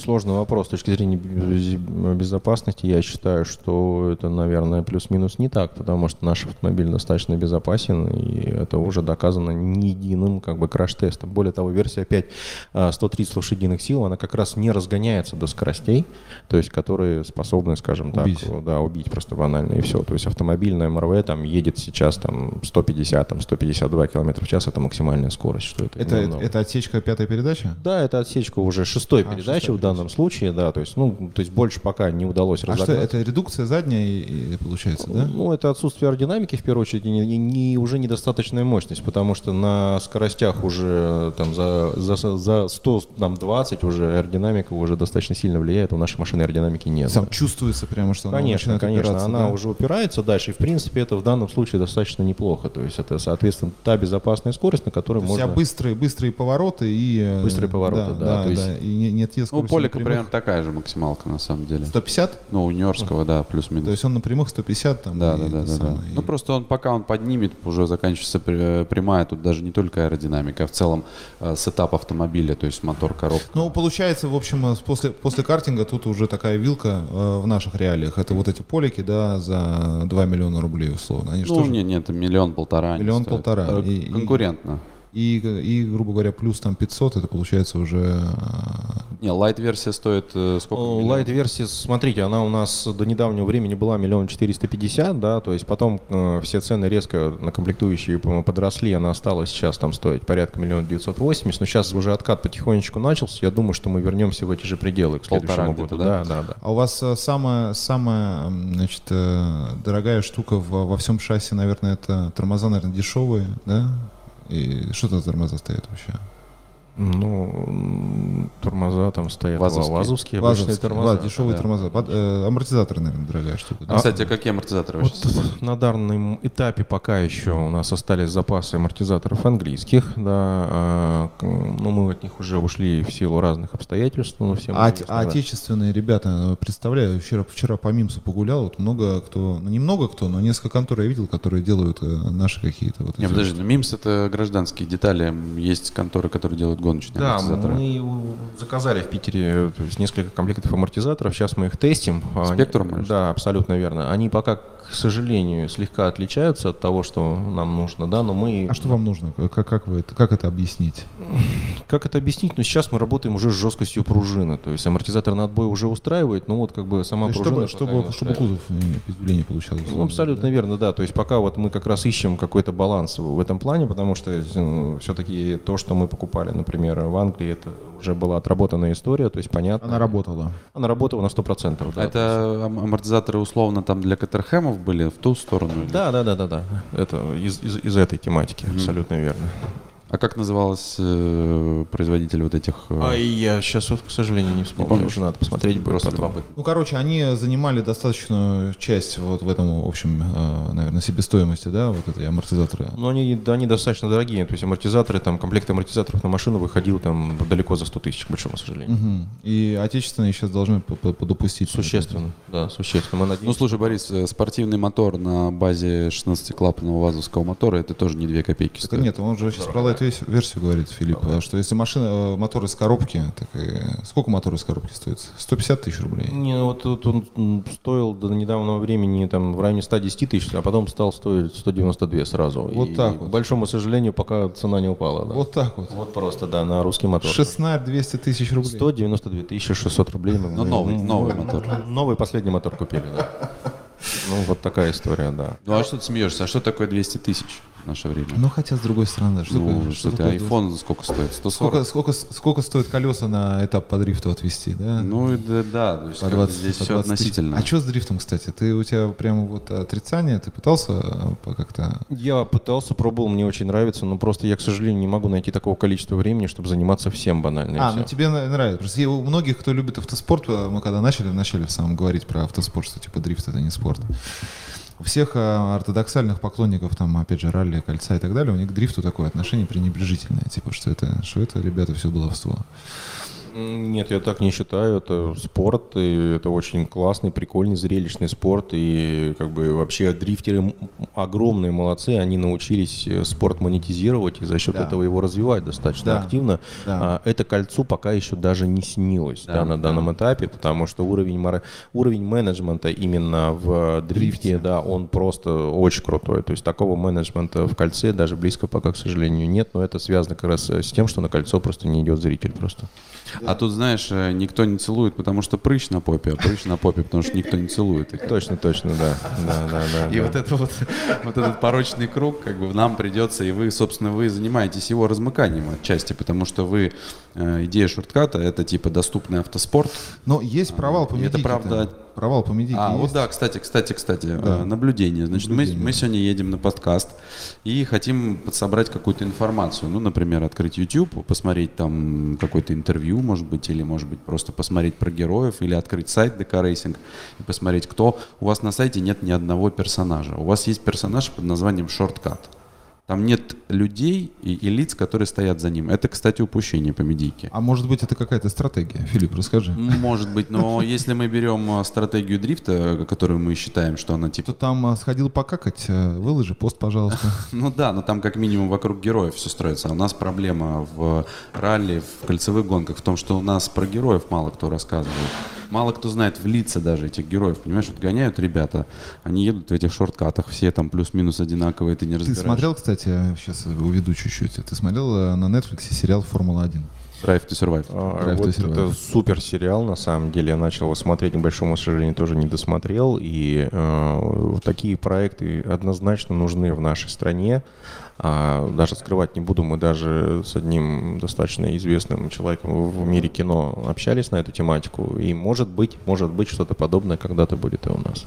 Сложный вопрос. С точки зрения без- безопасности я считаю, что это, наверное, плюс-минус не так, потому что наш автомобиль достаточно безопасен, и это уже доказано не единым как бы краш-тестом. Более того, версия 5 а, 130 лошадиных сил, она как раз не разгоняется до скоростей, то есть которые способны, скажем так, Убить. да, убить просто банально и все. То есть автомобиль на МРВ там едет сейчас там 150, там 152 км в час, это максимальная скорость, что это, Это, это отсечка пятой передачи? Да, это отсечка уже шестой А, передачи шестая в данном случае, да, то есть, ну, то есть больше пока не удалось А что, это редукция задняя и- и получается, да? Ну, это отсутствие аэродинамики, в первую очередь, и и не- уже недостаточная мощность, потому что на скоростях уже там за, за, за 100, там, 20 уже аэродинамика уже достаточно сильно влияет, у нашей машины аэродинамики нет. Сам чувствуется прямо, что она Конечно, начинает конечно, упираться, она да? уже упирается дальше, и в принципе это в данном случае достаточно неплохо, то есть это, соответственно, та безопасная скорость, на которой То есть, можно... а быстрые, быстрые повороты и... э, Быстрые повороты, да, то есть- И не- нет те Ну, Полика прямых. примерно такая же максималка, на самом деле. 150? Ну, у Нью-Йоркского, да, То плюс-минус. есть он на прямых 150 там? Да, и да, да, да, да. самое, Ну и- просто он пока он поднимет, уже заканчивается при- прямая, тут даже не только аэродинамика, а в целом э, сетап автомобиля, то есть мотор, коробка. Ну, получается, в общем, э, после, после картинга тут уже такая вилка э, в наших реалиях. Это вот эти полики, да, за 2 миллиона рублей, условно. Они Ну, тоже- нет, нет, миллион-полтора. Миллион-полтора. Э, И- и-. И, грубо говоря, плюс там 500, это получается уже... э, Не, лайт-версия стоит э, сколько? Лайт-версия, смотрите, она у нас до недавнего времени была миллион четыреста пятьдесят, да, то есть потом э, все цены резко на комплектующие подросли, она осталась сейчас там стоить порядка миллион девятьсот восемьдесят, но сейчас уже откат потихонечку начался, я думаю, что мы вернемся в эти же пределы к Полтора следующему году. да? Да, да, да. А у вас э, самая, самая значит, э, дорогая штука во, во всем шасси, наверное, это тормоза, наверное, дешевые, да? И что это за тормоза стоят вообще? Ну, тормоза там стоят Вазовские. вазовские, обычные Вазовские, тормоза. ва- дешевые да. тормоза. Под- э, амортизаторы, наверное, дорогая штука. да? А, Кстати, а какие амортизаторы Вот вообще? стоят? на данном этапе пока еще у нас остались запасы амортизаторов английских, да, а, к- ну мы от них уже ушли в силу разных обстоятельств, ну всем А, известно, а да. отечественные ребята, э, представляю, вчера, вчера по Мимсу погулял, вот много кто, ну не много кто, но несколько контор я видел, которые делают э, наши какие-то вот Не, эти- подожди, МИМС это гражданские детали. Есть конторы, которые делают гоночные Да, амортизаторы. мы заказали в Питере есть, несколько комплектов амортизаторов, сейчас мы их тестим. А Спектрум, конечно? Да, абсолютно верно. Они пока, к сожалению, слегка отличаются от того, что нам нужно, да, но мы... А что вам нужно? Как, как, вы это, как это объяснить? Как это объяснить? Ну, сейчас мы работаем уже с жесткостью пружины, то есть амортизатор на отбой уже устраивает, но вот как бы сама То пружина... чтобы, чтобы, чтобы кузов не, получалось. Ну, абсолютно верно, да. То есть пока вот мы как раз ищем какой-то баланс в этом плане, потому что все-таки то, что мы покупали, например, в Англии, это уже была отработанная история, то есть понятно. Она работала. Она работала на 100%. Да, это ам- амортизаторы условно там для Катерхемов были в ту сторону? или- Да, да, да, да, да. Это из, из, из этой тематики, абсолютно верно. А как называлась э, производитель вот этих... э, А я сейчас, вот, к сожалению, не вспомню. помнишь? Уже надо посмотреть. будет Просто потом. Ну, короче, они занимали достаточную часть вот в этом, в общем, э, наверное, себестоимости, да, вот этой амортизаторы. Ну, они, да, они достаточно дорогие. То есть амортизаторы, там, комплект амортизаторов на машину выходил там далеко за 100 тысяч, к большому сожалению. Мгм. И отечественные сейчас должны по- по- подупустить. Существенно, да, существенно. Мы Ну, надеемся. слушай, Борис, э, спортивный мотор на базе 16-клапанного вазовского мотора, это тоже не 2 копейки Так стоит. нет, он же сейчас про лайт версию говорит, Филипп, а что если машина, э, мотор из коробки, так и- сколько мотор из коробки стоит? 150 тысяч рублей. Не, ну вот тут он стоил до недавнего времени там в районе 110 тысяч, а потом стал стоить 192 сразу. Вот И, так К вот. большому сожалению, пока цена не упала. Да. Вот так вот. Вот просто, да, на русский мотор. Шестнарь 200 тысяч рублей. 192 тысячи 600 рублей. мы- Ну, новый, мы- новый мотор. Новый последний мотор купили, да. (laughs) Ну, вот такая история, да. Ну, а что ты смеешься? А что такое 200 тысяч в наше время? Ну, хотя, с другой стороны, что, Ну, такое- что ты, такое iPhone сколько стоит? 140? Сколько, сколько, сколько стоит колеса на этап по дрифту отвести, да? Ну, и да, да, то есть По как бы 20, здесь по все 20 тысяч. относительно. А что с дрифтом, кстати? Ты у тебя прямо вот отрицание, ты пытался э, как-то... Я пытался, пробовал, мне очень нравится, но просто я, к сожалению, не могу найти такого количества времени, чтобы заниматься всем банально. А, всё. ну тебе нравится. Просто у многих, кто любит автоспорт, э, мы когда начали, начали в самом говорить про автоспорт, что типа дрифт это не спорт. У всех э, ортодоксальных поклонников, там, опять же, ралли, кольца и так далее, у них к дрифту такое отношение пренебрежительное. Типа, что это, что это, ребята, все баловство. Нет, я так не считаю. Это спорт, и это очень классный, прикольный, зрелищный спорт. И как бы вообще дрифтеры огромные молодцы. Они научились э, спорт монетизировать и за счет Да. этого его развивать достаточно Да. активно. Да. А, это кольцу пока еще даже не снилось да, на данном этапе, потому что уровень, мора- уровень менеджмента именно в дрифте, да, он просто очень крутой. То есть такого менеджмента в кольце даже близко пока, к сожалению, нет. Но это связано как раз э, с тем, что на кольцо просто не идет зритель просто. А тут, знаешь, э, никто не целует, потому что прыщ на попе, а прыщ на попе, потому что никто не целует их. Точно, точно, да. Да, да, да. И да. вот, это вот, вот этот порочный круг, как бы нам придется, и вы, собственно, вы занимаетесь его размыканием отчасти, потому что вы, э, идея шортката, это типа доступный автоспорт. Но есть провал по И это медике. правда- Провал по медике А, вот есть. да, кстати, кстати, кстати, Да. э, наблюдение. Значит, Наблюдение. Мы, мы сегодня едем на подкаст и хотим подсобрать какую-то информацию. Ну, например, открыть YouTube, посмотреть там какое-то интервью, может быть, или, может быть, просто посмотреть про героев, или открыть сайт ДК Racing и посмотреть, кто. У вас на сайте нет ни одного персонажа. У вас есть персонаж под названием Шорткат. Там нет людей и, и лиц, которые стоят за ним. Это, кстати, упущение по медийке. А может быть, это какая-то стратегия? Филипп, расскажи. Может быть, но (laughs) если мы берем э, стратегию дрифта, которую мы считаем, что она типа Кто там а, сходил покакать, э, выложи пост, пожалуйста. (laughs) Ну да, но там как минимум вокруг героев все строится. А у нас проблема в ралли, в кольцевых гонках в том, что у нас про героев мало кто рассказывает. Мало кто знает в лица даже этих героев. Понимаешь, вот гоняют ребята, они едут в этих шорткатах, все там плюс-минус одинаковые, ты не Ты разбираешь. смотрел, кстати, сейчас уведу чуть-чуть, ты смотрел э, на Netflix сериал «Формула-1»? Drive to Survive. А, Drive to вот Survive. это супер сериал, на самом деле. Я начал его смотреть, к большому сожалению, тоже не досмотрел. И э, такие проекты однозначно нужны в нашей стране. А, даже скрывать не буду, мы даже с одним достаточно известным человеком в мире кино общались на эту тематику. И может быть, может быть, что-то подобное когда-то будет и у нас.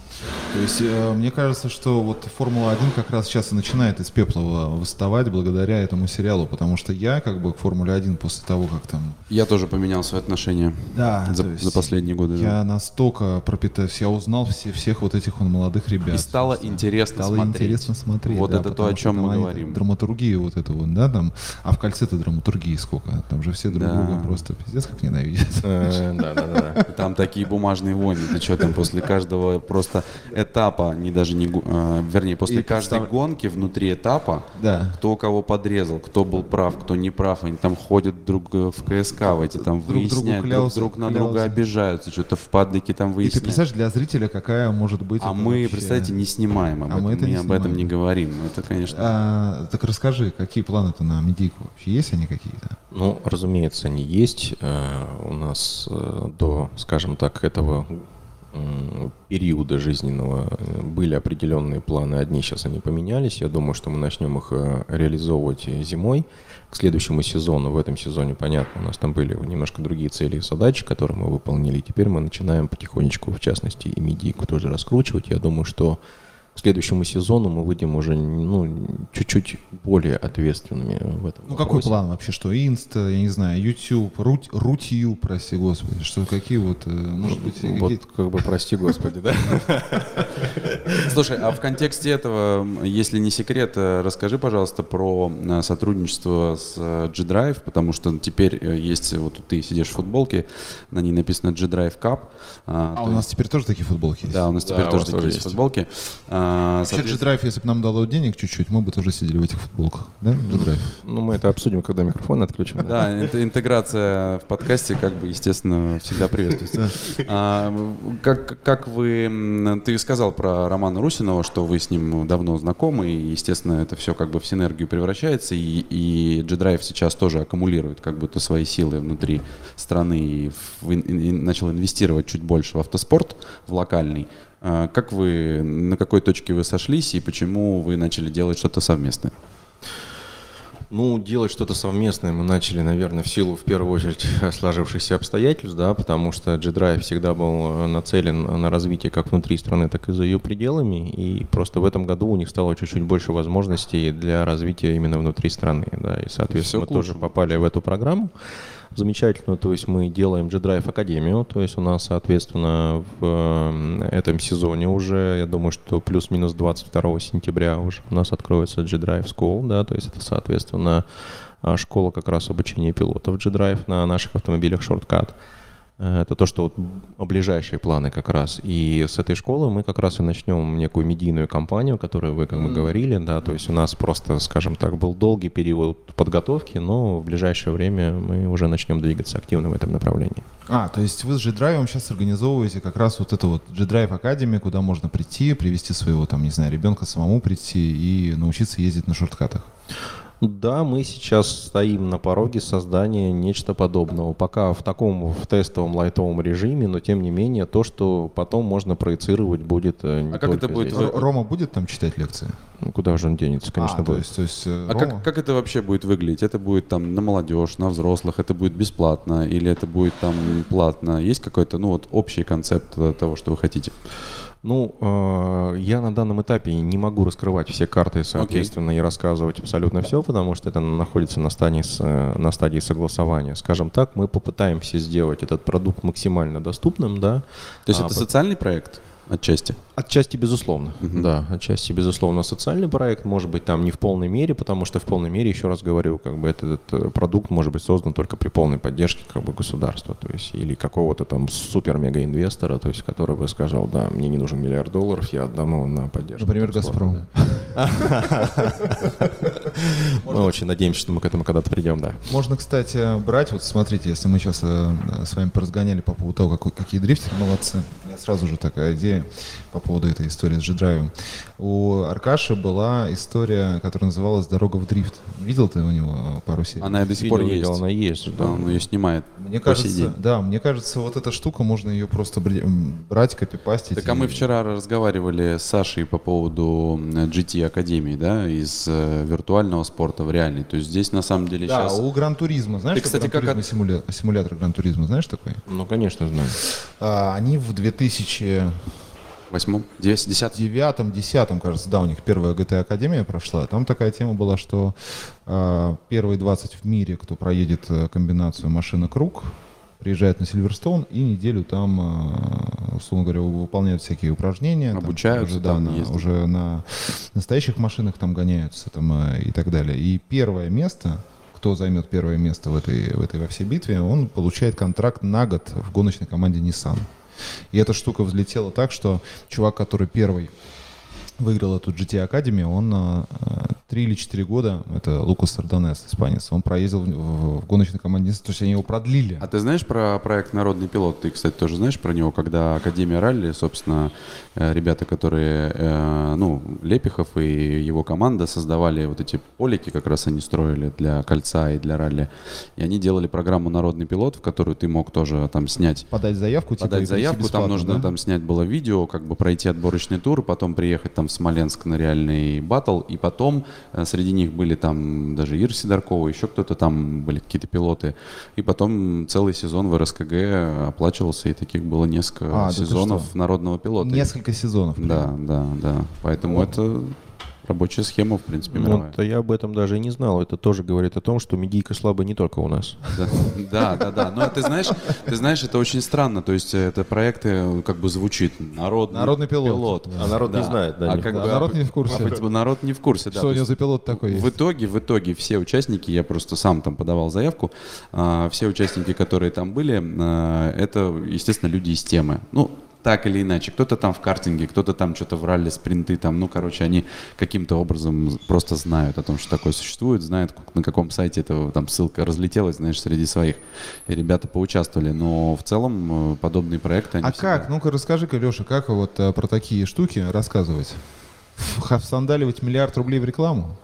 То есть, э, мне кажется, что вот «Формула-1» как раз сейчас и начинает из пепла восставать благодаря этому сериалу, потому что я как бы к «Формуле-1» после того, как там... Я тоже поменял свои отношения Да, за, то есть за последние годы. да. Я настолько пропитаюсь, я узнал все, всех вот этих вот молодых ребят. И стало интересно Стало смотреть. интересно смотреть. Вот да, это то, о чем мы говорим. Драматургия вот это вот, да, там. А в кольце-то драматургии сколько? Там же все друг Да. друга просто пиздец как ненавидят. Э, Да, да, да. Там такие бумажные войны. Ты что там после каждого просто этапа, не даже не, э, вернее, после каждой гонки внутри этапа, Да. кто кого подрезал, кто был прав, кто не прав, они там ходят друг в КСК в эти там Друг другу выясняют, друг, кляутся, друг на кляутся. друга обижаются, что-то в падлике там И ты выясняют. представляешь, для зрителя какая может быть... А мы, вообще- представьте, не снимаем об А этом, мы это не об этом не снимаем. говорим. Ну, Это, конечно, А, так расскажи, какие планы-то на медийку вообще? Есть они какие-то? Ну, разумеется, они есть. Э, У нас э, до, скажем так, этого периода жизненного э, были определенные планы. Одни сейчас они поменялись. Я думаю, что мы начнем их реализовывать зимой. К следующему сезону, в этом сезоне, понятно, у нас там были немножко другие цели и задачи, которые мы выполнили. Теперь мы начинаем потихонечку, в частности, и медийку тоже раскручивать. Я думаю, что к следующему сезону мы выйдем уже ну, чуть-чуть более ответственными в этом Ну какой план вообще, что инста, я не знаю, YouTube, рут, рутью, прости господи, что какие вот, э, может быть, Вот какие- как бы прости господи, да? (laughs) Слушай, а в контексте этого, если не секрет, э, расскажи, пожалуйста, про э, сотрудничество с G-Drive, потому что теперь есть, вот ты сидишь в футболке, на ней написано G-Drive Cup. А то у нас теперь тоже такие футболки есть? Да, у нас теперь тоже такие футболки. А, Вообще, соответственно- G-Drive, если бы нам дало денег чуть-чуть, мы бы тоже сидели в этих футболках. Да, G-Drive? Ну, мы это обсудим, когда микрофон отключим. Да, это интеграция в подкасте, как бы, естественно, всегда приветствуется. А, как, вы... Ты сказал про Романа Русинова, что вы с ним давно знакомы, и, естественно, это все как бы в синергию превращается, и, G-Drive сейчас тоже аккумулирует как будто свои силы внутри страны и начал инвестировать чуть больше в автоспорт, в локальный. А, Как вы, на какой точке вы сошлись, и почему вы начали делать что-то совместное? Ну, делать что-то совместное мы начали, наверное, в силу, в первую очередь, (laughs) сложившихся обстоятельств, да, потому что G-Drive всегда был э, нацелен на развитие как внутри страны, так и за ее пределами, и просто в этом году у них стало чуть-чуть больше возможностей для развития именно внутри страны, да, и, соответственно, мы тоже попали в эту программу замечательную, то есть мы делаем G-Drive Академию, то есть у нас, соответственно, в э, этом сезоне уже, я думаю, что плюс-минус 22 сентября уже у нас откроется G-Drive School, да, то есть это, соответственно, а, школа как раз обучения пилотов G-Drive на наших автомобилях Shortcut. Это то, что вот ближайшие планы как раз. И с этой школы мы как раз и начнем некую медийную кампанию, которую вы как бы говорили, да, то есть у нас просто, скажем так, был долгий период подготовки, но в ближайшее время мы уже начнем двигаться активно в этом направлении. А, то есть вы с G-Drive сейчас организовываете как раз вот эту вот G-Drive Academy, куда можно прийти, привести своего, там, не знаю, ребенка самому прийти и научиться ездить на шорткатах. Да, мы сейчас стоим на пороге создания нечто подобного. Пока в таком в тестовом лайтовом режиме, но тем не менее то, что потом можно проецировать будет э, не А как это будет здесь. Рома будет там читать лекции? Ну, Куда же он денется, конечно, а, то будет. есть, то есть э, А Рома- как, как это вообще будет выглядеть? Это будет там на молодежь, на взрослых, это будет бесплатно или это будет там платно? Есть какой-то, ну вот, общий концепт э, того, что вы хотите? Ну, э, я на данном этапе не могу раскрывать все карты, соответственно, и рассказывать абсолютно все, потому что это находится на стадии, э, на стадии согласования. Скажем так, мы попытаемся сделать этот продукт максимально доступным, да. То есть А, это социальный проект отчасти? Отчасти, безусловно. Да, отчасти, безусловно, социальный проект. Может быть, там не в полной мере, потому что в полной мере, еще раз говорю, как бы этот, э, продукт может быть создан только при полной поддержке как бы, государства, то есть или какого-то там супер-мега-инвестора, то есть который бы сказал, да, мне не нужен миллиард долларов, я отдам его на поддержку. Например, «Газпром». (laughs) Мы очень надеемся, что мы к этому когда-то придем, да. Можно, кстати, брать, вот смотрите, если мы сейчас э, с вами поразгоняли по поводу того, какие дрифтеры молодцы, у меня сразу же такая идея по поводу этой истории с G-Drive. У Аркаши была история, которая называлась «Дорога в дрифт». Видел ты у него пару серий? Она до сих пор есть. видел, она есть, Да, он ее снимает Мне кажется, да, мне кажется, вот эта штука, можно ее просто брать, копипастить. Так а мы и- вчера разговаривали с Сашей по поводу м, GT Академии, да, из э, виртуального спорта в реальный. То есть здесь на самом деле Да, сейчас... у Гран-туризма, знаешь, Ты, кстати, как Гран-туризма симуля- симулятор Гран-туризма, знаешь такой? Ну, конечно, знаю. А, они в 2009 Восьмом, десятом? 10 кажется, да, у них первая GTA Академия прошла. Там такая тема была, что а, первые 20 в мире, кто проедет э, комбинацию машина-круг, приезжают на Сильверстоун и неделю там, а, условно говоря, выполняют всякие упражнения. там Обучаются уже, да, там, на, ездят. уже на настоящих машинах там гоняются там, э, и так далее. И первое место, кто займет первое место в этой, в этой во всей битве, он получает контракт на год в гоночной команде Nissan. И эта штука взлетела так, что чувак, который первый выиграл эту GT Academy, он а, три или четыре года, это Лукас Сардонес, испанец, он проездил в, в- гоночной команде, то есть они его продлили. А ты знаешь про проект «Народный пилот»? Ты, кстати, тоже знаешь про него, когда Академия ралли, собственно, э, ребята, которые, э, ну, Лепихов и его команда создавали вот эти полики, как раз они строили для кольца и для ралли. И они делали программу «Народный пилот», в которую ты мог тоже там снять Подать заявку, типа, подать заявку, там нужно да? там снять было видео, как бы пройти отборочный тур, потом приехать там Смоленск на реальный батл, и потом э, среди них были там даже Ира Сидоркова, еще кто-то там, были какие-то пилоты, и потом целый сезон в РСКГ оплачивался, и таких было несколько А, сезонов народного пилота. Несколько сезонов. Да, да, да. Поэтому это рабочая схема, в принципе, Ну, мировая. то я об этом даже и не знал. Это тоже говорит о том, что медийка слабая не только у нас. Да, да, да. Но ты знаешь, ты знаешь, это очень странно. То есть это проекты э, как бы звучит народный, Народный пилот. А народ не знает, да, А как бы, народ не в курсе. а, быть- народ не в курсе, да. Что То у него за пилот такой есть? В итоге, в итоге все участники, я просто сам там подавал заявку, а, все участники, которые там были, а, это, естественно, люди из темы. Ну, так или иначе. Кто-то там в картинге, кто-то там что-то в ралли, спринты там. Ну, короче, они каким-то образом просто знают о том, что такое существует, знают, на каком сайте это там ссылка разлетелась, знаешь, среди своих. И ребята поучаствовали. Но в целом э, подобные проекты... они А всегда- как? Ну-ка расскажи-ка, Леша, как вот э, про такие штуки рассказывать? Всандаливать миллиард рублей в рекламу?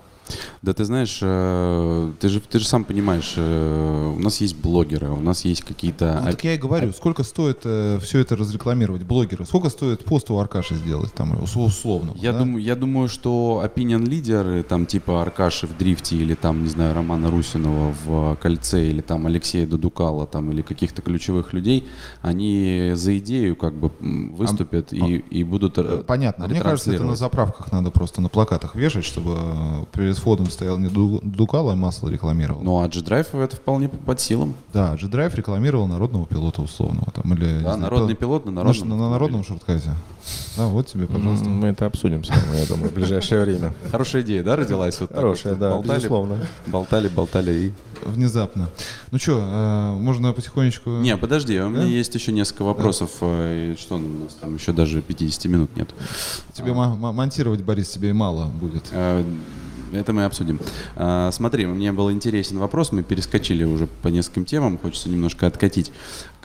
Да ты знаешь, э, ты же, ты же сам понимаешь, э, у нас есть блогеры, у нас есть какие-то... Ну, так я и говорю, сколько стоит все это разрекламировать, блогеры? Сколько стоит пост у Аркаши сделать, там, ус- условно? Я, да? думаю, я думаю, что opinion лидеры, там типа Аркаши в дрифте, или там, не знаю, Романа Русинова в кольце, или там Алексея Дудукала, там, или каких-то ключевых людей, они за идею как бы выступят и, и будут Э, э, Понятно. Мне кажется, это на заправках надо просто на плакатах вешать, чтобы э, перед входом стоял не Ду- Дукало, а масло рекламировал. Ну, а G-Drive это вполне под силам. Да, G-Drive рекламировал народного пилота условного. Там, или, Да, знаю, народный пил- пилот на на, народном. ш- на народном шорткате. Да, вот тебе, пожалуйста. Мы это обсудим с вами, я думаю, в ближайшее время. Хорошая идея, да, родилась? Вот Хорошая, вот? да, болтали, безусловно. Болтали, болтали и... Внезапно. Ну что, можно потихонечку... Не, подожди, у меня Да? есть еще несколько вопросов. э, и Что у нас там еще даже 50 минут нет. Тебе мо- мо- монтировать, Борис, тебе и мало будет. Это мы обсудим. А, Смотри, мне был интересен вопрос, мы перескочили уже по нескольким темам, хочется немножко откатить.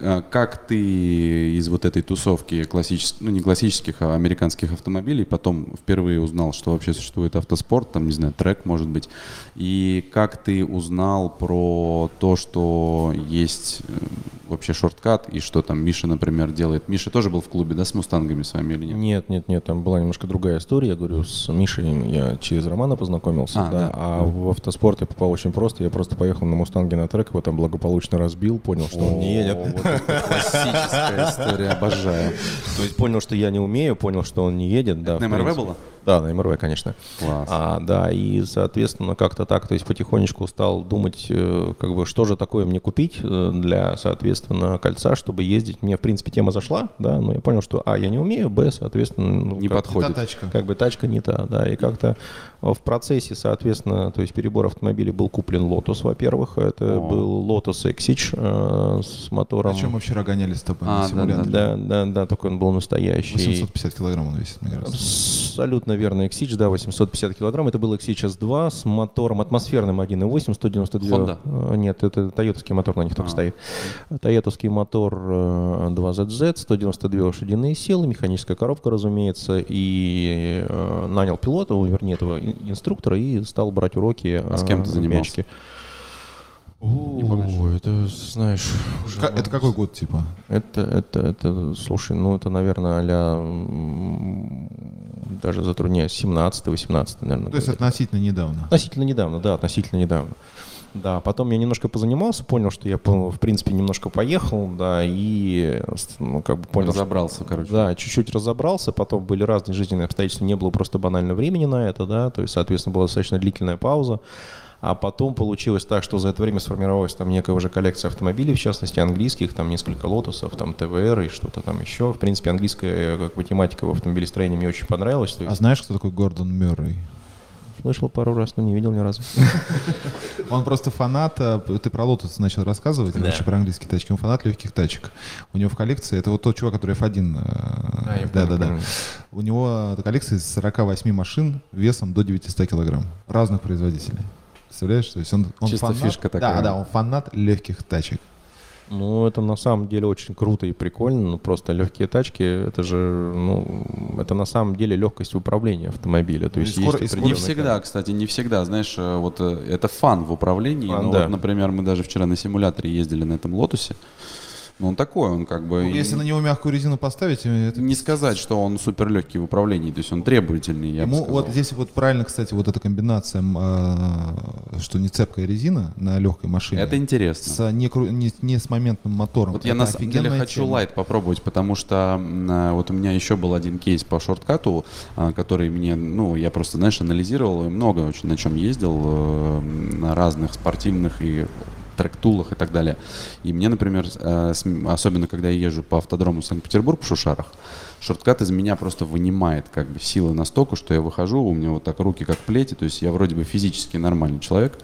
А, Как ты из вот этой тусовки классических, ну не классических, а американских автомобилей потом впервые узнал, что вообще существует автоспорт, там, не знаю, трек, может быть, и как ты узнал про то, что есть э, вообще шорткат, и что там Миша, например, делает. Миша тоже был в клубе, да, с мустангами с вами или нет? Нет, нет, нет, там была немножко другая история. Я говорю, с Мишей я через Романа познакомился, А, да, да. а в автоспорт я попал очень просто. Я просто поехал на Мустанге на трек, его там благополучно разбил, понял, что он не едет. (laughs) Это классическая история, обожаю. То есть понял, что я не умею, понял, что он не едет. Да, на в МРВ было? Да, на МРВ, конечно. Класс. А, да, и, соответственно, как-то так, то есть потихонечку стал думать, э, как бы, что же такое мне купить э, для, соответственно, кольца, чтобы ездить. Мне, в принципе, тема зашла, да, но я понял, что, а, я не умею, б, соответственно, ну, Не как- подходит. Та тачка. как бы тачка не та, да, и как-то в процессе, соответственно, то есть перебор автомобилей был куплен Lotus, во-первых, это О. был Lotus Exige э, с мотором. О чем мы вчера гонялись с тобой А, на симуляторе? Да, да, да, только он был настоящий. 850 килограмм он весит, мне кажется. Абсолютно верно, Exige, да, 850 килограмм. Это был Exige S2 с мотором атмосферным 1.8, 192. Honda? Э, Нет, это тойотовский мотор на них только А. стоит. Тойотовский мотор э, 2ZZ, 192 лошадиные силы, механическая коробка, разумеется, и э, нанял пилота, вернее, этого ин- инструктора, и стал брать уроки. А с кем ты э, мячики. О, это, знаешь, уже Ка- Это какой год, типа? это, это, это, слушай, ну это, наверное, а даже затрудняюсь, 17-18, наверное. То есть относительно недавно. Относительно недавно, да, относительно недавно. Да, потом я немножко позанимался, понял, что я, в принципе, немножко поехал, да, и, ну, как бы понял, что- Разобрался, короче. да, чуть-чуть разобрался, потом были разные жизненные обстоятельства, не было просто банально времени на это, да, то есть, соответственно, была достаточно длительная пауза, а потом получилось так, что за это время сформировалась там некая уже коллекция автомобилей, в частности, английских, там несколько лотосов, там ТВР и что-то там еще. В принципе, английская как бы, тематика в автомобилестроении мне очень понравилась. А знаешь, кто такой Гордон Мюррей? слышал пару раз, но не видел ни разу. (laughs) Он просто фанат, а, ты про Lotus начал рассказывать, Да. про английские тачки, он фанат легких тачек. У него в коллекции, это вот тот чувак, который F1, А, я э, да, понял, да, да. понял. У него коллекция из 48 машин весом до 900 килограмм, разных производителей. Представляешь, то есть он, он Чисто фанат, фишка такая. Да, да, он фанат легких тачек. Ну, это на самом деле очень круто и прикольно. Ну, просто легкие тачки, это же, ну, это на самом деле легкость в управлении автомобиля. То Ну, и есть скоро- есть Не всегда, кстати, не всегда. Знаешь, э, вот э, это фан в управлении. Фан, но да. вот, например, мы даже вчера на симуляторе ездили на этом лотусе. Ну, он такой, он как бы... Ну, Если на него мягкую резину поставить, э, это Не сказать, что он супер легкий в управлении, то есть он требовательный, я бы Ему сказал. вот здесь вот правильно, кстати, вот эта комбинация, а, что не цепкая резина на легкой машине. Это интересно. С, не, кру- не- не с моментным мотором. Вот я Это на самом деле хочу тема. лайт попробовать, потому что а, вот у меня еще был один кейс по шорткату, а, который мне, ну, я просто, знаешь, анализировал и много очень на чем ездил, э, на разных спортивных и трек-тулах и так далее. И мне, например, э, особенно когда я езжу по автодрому Санкт-Петербург в Шушарах, шорткат из меня просто вынимает как бы силы настолько, что я выхожу, у меня вот так руки как плети, то есть я вроде бы физически нормальный человек,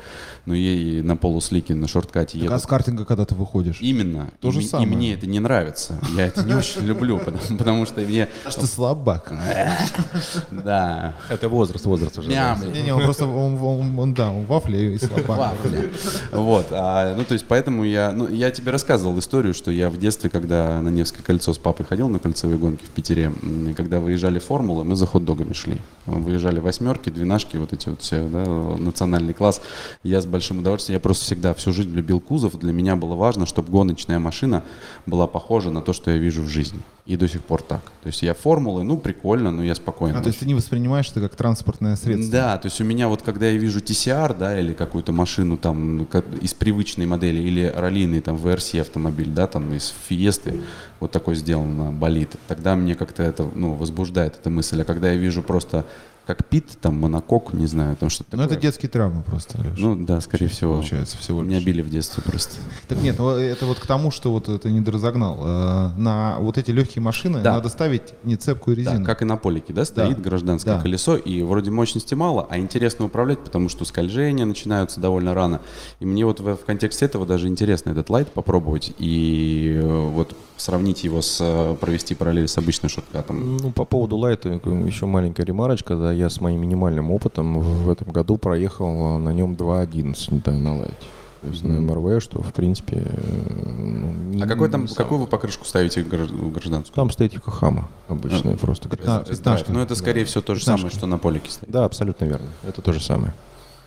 но и на полуслике на шорткате Так, еду. а с картинга, когда ты выходишь? Именно. То и, же м- и самое. мне это не нравится. Я это не очень люблю, (laughs) потому, потому что мне... Что ты слабак. (laughs) Да. Это возраст, возраст уже. Мям. Не-не, он просто, он, он- он- да, он вафли и слабак. Вафли. Вот, а, ну то есть поэтому я, ну я тебе рассказывал историю, что я в детстве, когда на Невское кольцо с папой ходил на кольцевые гонки в Питере, когда выезжали формулы, мы за хот-догами шли. Выезжали восьмерки, двенашки, вот эти вот все, да, национальный класс. Я с большим удовольствием, я просто всегда всю жизнь любил кузов. Для меня было важно, чтобы гоночная машина была похожа на то, что я вижу в жизни. И до сих пор так. То есть я формулы, ну прикольно, но я спокойно. А, то есть ты не воспринимаешь это как транспортное средство? Да, то есть у меня вот когда я вижу TCR, да, или какую-то машину там ну, из привычной модели, или раллийный там VRC автомобиль, да, там из Фиесты, вот такой сделан болит, тогда мне как-то это, ну, возбуждает эта мысль. А когда я вижу просто как Пит, там, монокок, не знаю, там что-то Ну, это детские травмы просто, Леш. Ну, да, скорее всего. Получается, всего Меня лишь. били в детстве просто. Так нет, ну, это вот к тому, что вот это не доразогнал. Э, На вот эти легкие машины Да. надо ставить не цепкую Да, резину. как и на полике, да, стоит Да. гражданское Да. колесо, и вроде мощности мало, а интересно управлять, потому что скольжения начинаются довольно рано. И мне вот в, в контексте этого даже интересно этот лайт попробовать и э, вот сравнить его с, э, провести параллель с обычным шоткатом. Ну, по поводу лайта, еще маленькая ремарочка, да, я с моим минимальным опытом в этом году проехал а, на нем 2.11 да, на лайте. То есть на МРВ, что, в принципе, э, ну, не- А какой там, не какую вы покрышку ставите гражд- гражданскую? Там стоит Йокохама обычная, просто. Пятна- Тест-драйв. пятнашка. Ну, это, скорее всего, то же Пятнашка. самое, что на полике стоит. Да, абсолютно верно. Это то же самое.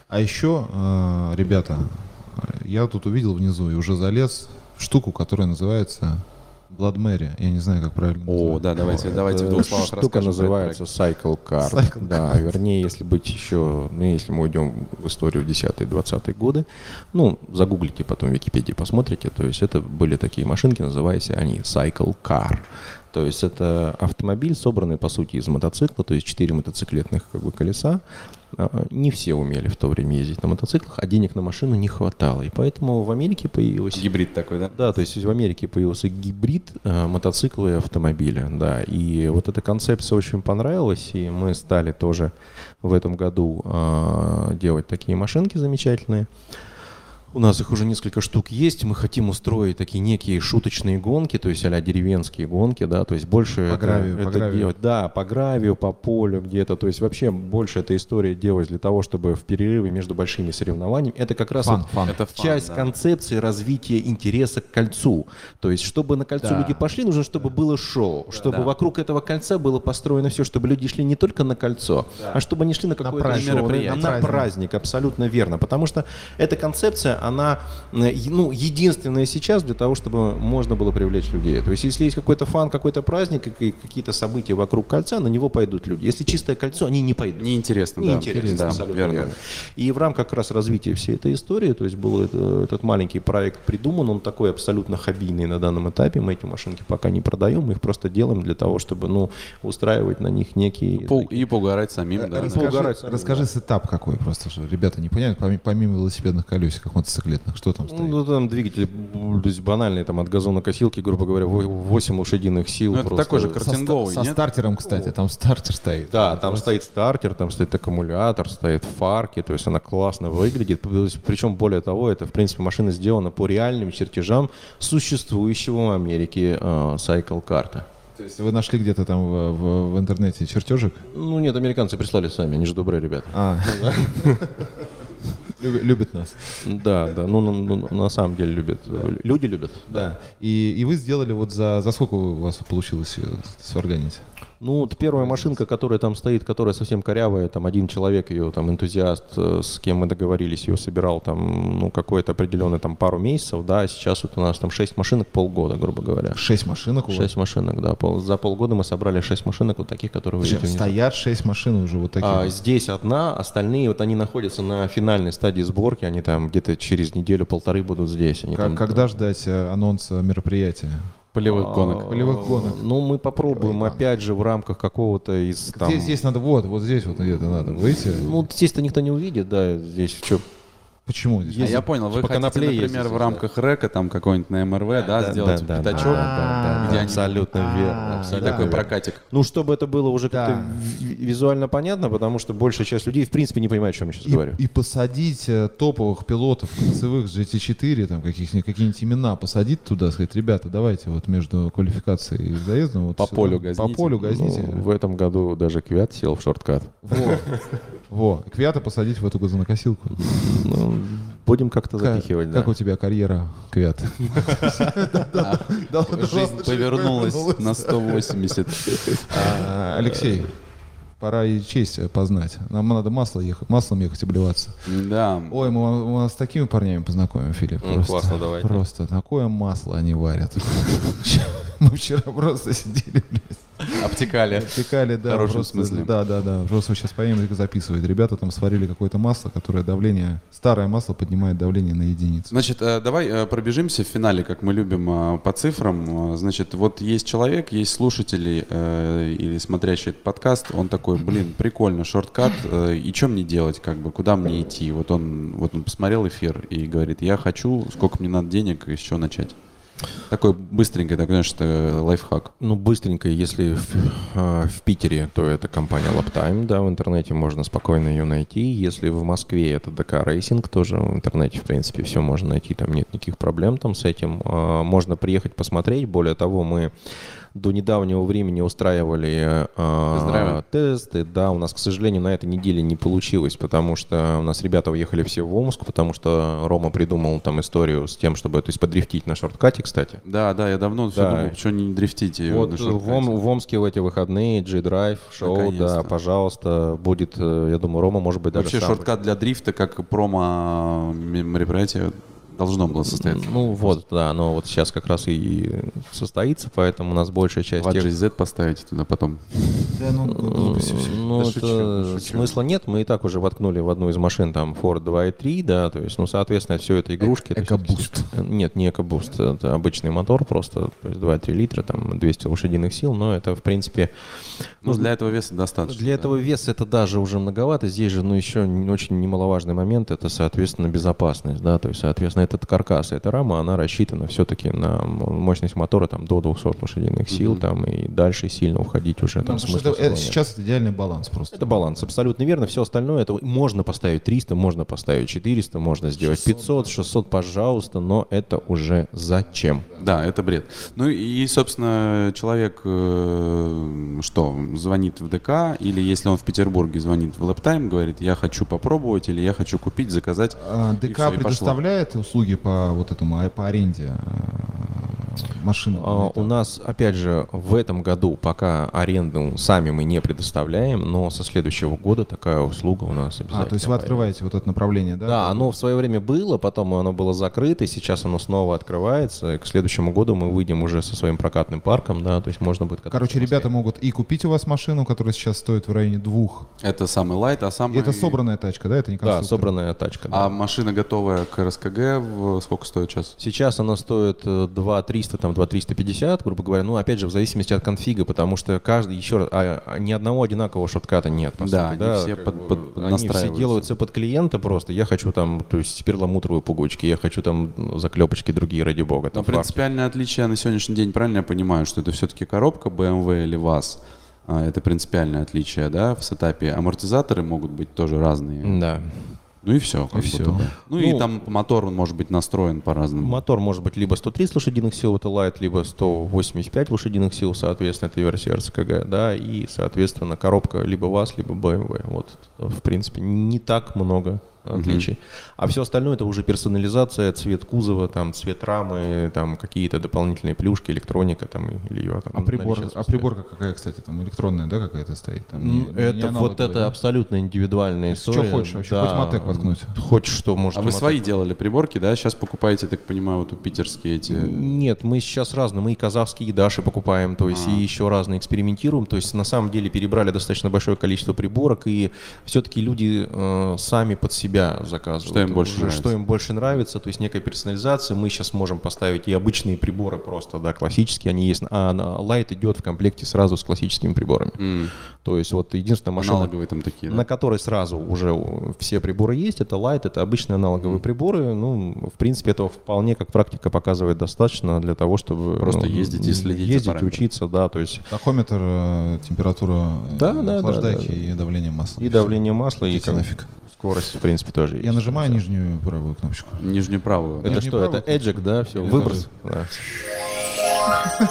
А еще, э, ребята, я тут увидел внизу и уже залез в штуку, которая называется Blood Mary. Я не знаю, как правильно О, назвать. да, давайте, давайте в двух словах штука называется Cycle Car. Cycle Да, вернее, если быть еще, ну, если мы уйдем в историю 10-20 годы, ну, загуглите потом в Википедии, посмотрите, то есть это были такие машинки, называются они Cycle Car. То есть это автомобиль, собранный, по сути, из мотоцикла, то есть четыре мотоциклетных как бы, колеса. А, Не все умели в то время ездить на мотоциклах, а денег на машину не хватало. И поэтому в Америке появилась Гибрид такой, да? да, то есть в Америке появился гибрид э, мотоцикла и автомобиля, да, и вот эта концепция очень понравилась, и мы стали тоже в этом году э, делать такие машинки замечательные. У нас их уже несколько штук есть. Мы хотим устроить такие некие шуточные гонки, то есть а деревенские гонки, да, то есть больше По это- гравию, по это гравию. делать, да, по гравию, по полю где-то, то есть вообще больше эта история делать для того, чтобы в перерыве между большими соревнованиями, это как раз Фан, вот фан. Это фан, часть да. концепции развития интереса к кольцу. То есть, чтобы на кольцо Да. люди пошли, нужно, чтобы было шоу, чтобы Да. вокруг этого кольца было построено все, чтобы люди шли не только на кольцо, а чтобы они шли на какое-то праздник. шоу, на, Мероприятие. на праздник, абсолютно верно. Потому что эта концепция, она э, ну, единственная сейчас для того, чтобы можно было привлечь людей. То есть, если есть какой-то фан, какой-то праздник, и какие-то события вокруг кольца, на него пойдут люди. Если чистое кольцо, они не пойдут. Неинтересно, да. Неинтересно, Да, абсолютно верно. верно. И в рамках как раз развития всей этой истории, то есть был это- этот маленький проект придуман, он такой абсолютно хоббийный на данном этапе, мы эти машинки пока не продаем, мы их просто делаем для того, чтобы, ну, устраивать на них некие... Пол- И поугарать самим, да. Расскажи, самим, расскажи сетап какой просто, что ребята не понимают, поми- помимо велосипедных колесиков мотоциклетных, что там стоит? Ну, там двигатель, то есть банальный, там от газонокосилки, грубо говоря, 8 лошадиных сил. Ну, это просто. такой же Со, картинговый, со нет? стартером, кстати, там стартер стоит. Да, там стоит стартер, там стоит аккумулятор, стоит фарки, то есть она классно выглядит. Причем, более того, это, в принципе, машина сделана по реальным чертежам существующего в Америке э, Cycle карта. То есть вы нашли где-то там в, в- в интернете чертежик? Ну нет, американцы прислали сами, они же добрые ребята. А. (laughs) Люб- Любят нас. Да, да, ну, ну, ну, на самом деле любят. Люди любят. Да. И, и вы сделали вот за, за сколько у вас получилось сварганить? Ну, вот первая машинка, которая там стоит, которая совсем корявая, там один человек ее, там энтузиаст, э, с кем мы договорились, ее собирал там, ну, какой-то определенный там пару месяцев, да, а сейчас вот у нас там шесть машинок полгода, грубо говоря. Шесть машинок у вас? Шесть машинок, да. Пол- за полгода мы собрали шесть машинок вот таких, которые Подожди. Стоят шесть машин уже вот таких. А, здесь одна, остальные вот они находятся на финальной стадии сборки, они там где-то через неделю-полторы будут здесь. Они Как- там- когда ждать э, анонс э, мероприятия? Полевых А, гонок. Полевых гонок. Ну, мы попробуем, опять же, в рамках какого-то из там... Здесь, здесь надо, вот, вот здесь вот где-то надо выйти. Ну, здесь-то никто не увидит, да, здесь что... Почему здесь? А я понял, вы по хотите, например, ездить, в да. рамках рэка, там какой-нибудь на МРВ, да, сделать да, пятачок, да, да, где да, абсолютно верно. и абсолютно такой верно. прокатик. Ну, чтобы это было уже как-то Да. ви- визуально понятно, потому что большая часть людей, в принципе, не понимает, о чем я сейчас И, говорю. и посадить э, топовых пилотов кольцевых с GT4, там каких-нибудь какие-нибудь имена посадить туда, сказать, ребята, давайте вот между квалификацией и заездом вот По сюда, полю по газните. полю Ну, газните. в этом году даже Квят сел в шорткат. Во, во, Квята посадить в эту газонокосилку. Ну, будем как-то Как, запихивать, да. как у тебя карьера, Квят? Жизнь повернулась на 180. А, Алексей, пора и честь познать. Нам надо масло ехать, маслом ехать обливаться. Да. Ой, мы, мы с такими парнями познакомим, Филипп. Ну, Просто, классно, давайте. Просто такое масло они варят. (laughs) Мы вчера просто сидели, блядь, Обтекали. Обтекали, да. В хорошем просто, смысле. Да, да, да. Просто сейчас поем и записывает. Ребята там сварили какое-то масло, которое давление, старое масло поднимает давление на единицу. Значит, э, давай э, пробежимся в финале, как мы любим, э, по цифрам. Значит, вот есть человек, есть слушатели или смотрящий этот подкаст, он такой, блин, прикольно, Shortcut, и что мне делать, как бы, куда мне идти? Вот он, вот он посмотрел эфир и говорит, я хочу, сколько мне надо денег, и с чего начать? Такой быстренький, так, знаешь, это лайфхак. Ну, быстренько, если в, э, в Питере, то это компания Laptime, да, в интернете можно спокойно ее найти. Если в Москве, это ДК Racing, тоже в интернете, в принципе, все можно найти, там нет никаких проблем там с этим. Э, Можно приехать посмотреть, более того, мы до недавнего времени устраивали э, тесты. Да, у нас, к сожалению, на этой неделе не получилось, потому что у нас ребята уехали все в Омск, потому что Рома придумал там историю с тем, чтобы, то есть, подрифтить на шорткате, кстати. Да, да, я давно все Да. думал, что не дрифтите. Вот на э, шорткате. в, Ом- в Омске в эти выходные G-Drive шоу, да, пожалуйста, будет, э, я думаю, Рома, может быть, даже Вообще сам шорткат для дрифта, как промо м- мероприятие, должно было состояться. Ну вот, да, оно вот сейчас как раз и состоится, поэтому у нас большая часть тех- GZ поставите туда потом. Да, ну. Ну, это шучу. смысла нет. Мы и так уже воткнули в одну из машин там Ford 2.3, да, то есть, ну, соответственно, все это игрушки. Экобуст. Нет, не экобуст, это обычный мотор просто, то есть 2-3 литра, там 200 лошадиных сил, но это, в принципе, Ну, для этого веса достаточно. Для этого веса это даже уже многовато. Здесь же, ну, еще не- очень немаловажный момент, это, соответственно, безопасность, да, то есть, соответственно, этот каркас, эта рама, она рассчитана все-таки на мощность мотора там до 200 лошадиных сил, там, и дальше сильно уходить уже там смысла это- это сейчас это идеальный баланс просто. Это баланс, абсолютно верно. Все остальное, это можно поставить 300, можно поставить 400, можно сделать 500, 600, пожалуйста, но это уже зачем? Да, это бред. Ну и, собственно, человек э, что, звонит в ДК, или если он в Петербурге звонит в Лэптайм, говорит, я хочу попробовать, или я хочу купить, заказать. А, и ДК и пошло. предоставляет услуги по вот этому, а, по аренде э, машин? А, У нас, опять же, в этом году пока аренду сами мы не предоставляем, но со следующего года такая услуга у нас обязательно. А, то есть вы появится. открываете вот это направление, да? Да, оно в свое время было, потом оно было закрыто, и сейчас оно снова открывается. И к следующему году мы выйдем уже со своим прокатным парком, да, то есть можно будет Короче, ребята могут и купить у вас машину, которая сейчас стоит в районе двух. Это самый лайт, а самый... это собранная тачка, да? Это не Да, конструктор? собранная тачка. да. А машина готовая к РСКГ, в- сколько стоит сейчас? Сейчас она стоит э, 2 300, там 2 350, грубо говоря. Ну, опять же, в зависимости от конфига, потому что каждый, еще раз, а, а ни одного одинакового шортката нет. по Да, сути, они все как под- бы, под- Они все делаются под клиента просто. Я хочу там, то есть перламутровые пуговички, я хочу там ну, заклепочки другие, ради бога. Но Там фарш. принципиальное отличие на сегодняшний день, правильно я понимаю, что это все-таки коробка BMW или ВАЗ? А, Это принципиальное отличие, да, в сетапе. Амортизаторы могут быть тоже разные. Да. Ну и все. И всё. Ну, и Ну, там мотор он может быть настроен по-разному. Мотор может быть либо 130 лошадиных сил, это Light, либо 185 лошадиных сил, соответственно, это версия РСКГ, да, и, соответственно, коробка либо ВАЗ, либо BMW. Вот, в принципе, не так много отличий. А все остальное это уже персонализация, цвет кузова, там, цвет рамы, там, какие-то дополнительные плюшки, электроника там, или ее там А прибор, а приборка какая, кстати, там электронная, да, какая-то стоит? Там, не- М, не Это вот аналоговая, это да? абсолютно индивидуальная Что история. хочешь вообще, хоть Мотек воткнуть. Хочешь что, может. А вы свои делали приборки, да? Сейчас покупаете, так понимаю, вот у питерские эти... Нет, мы сейчас разные. Мы и казахские, и даши покупаем, то есть и еще разные экспериментируем. То есть на самом деле перебрали достаточно большое количество приборок, и все-таки люди э, сами под себя заказывают. Что им больше Уже нравится. Что им больше нравится, то есть некая персонализация. Мы сейчас можем поставить и обычные приборы просто, да, классические, они есть. А Light идет в комплекте сразу с классическими приборами. М, То есть вот единственная машина, Аналоговые там такие, да? на которой сразу уже все приборы есть. Это Light, это обычные аналоговые приборы. Ну, в принципе, этого вполне, как практика показывает, достаточно для того, чтобы Просто ну, ездить и следить за ездить, параметрами. учиться, да, то есть Тахометр, э, температура э, Да, да, да, охлаждайки да, да. и давление масла. и давление масла, и Идите как- нафиг. Скорость, в принципе, тоже есть. Я нажимаю нижнюю правую кнопочку. Нижнюю правую. Это Нижний что, это правый? эджик, да, все, выброс? Да. (laughs)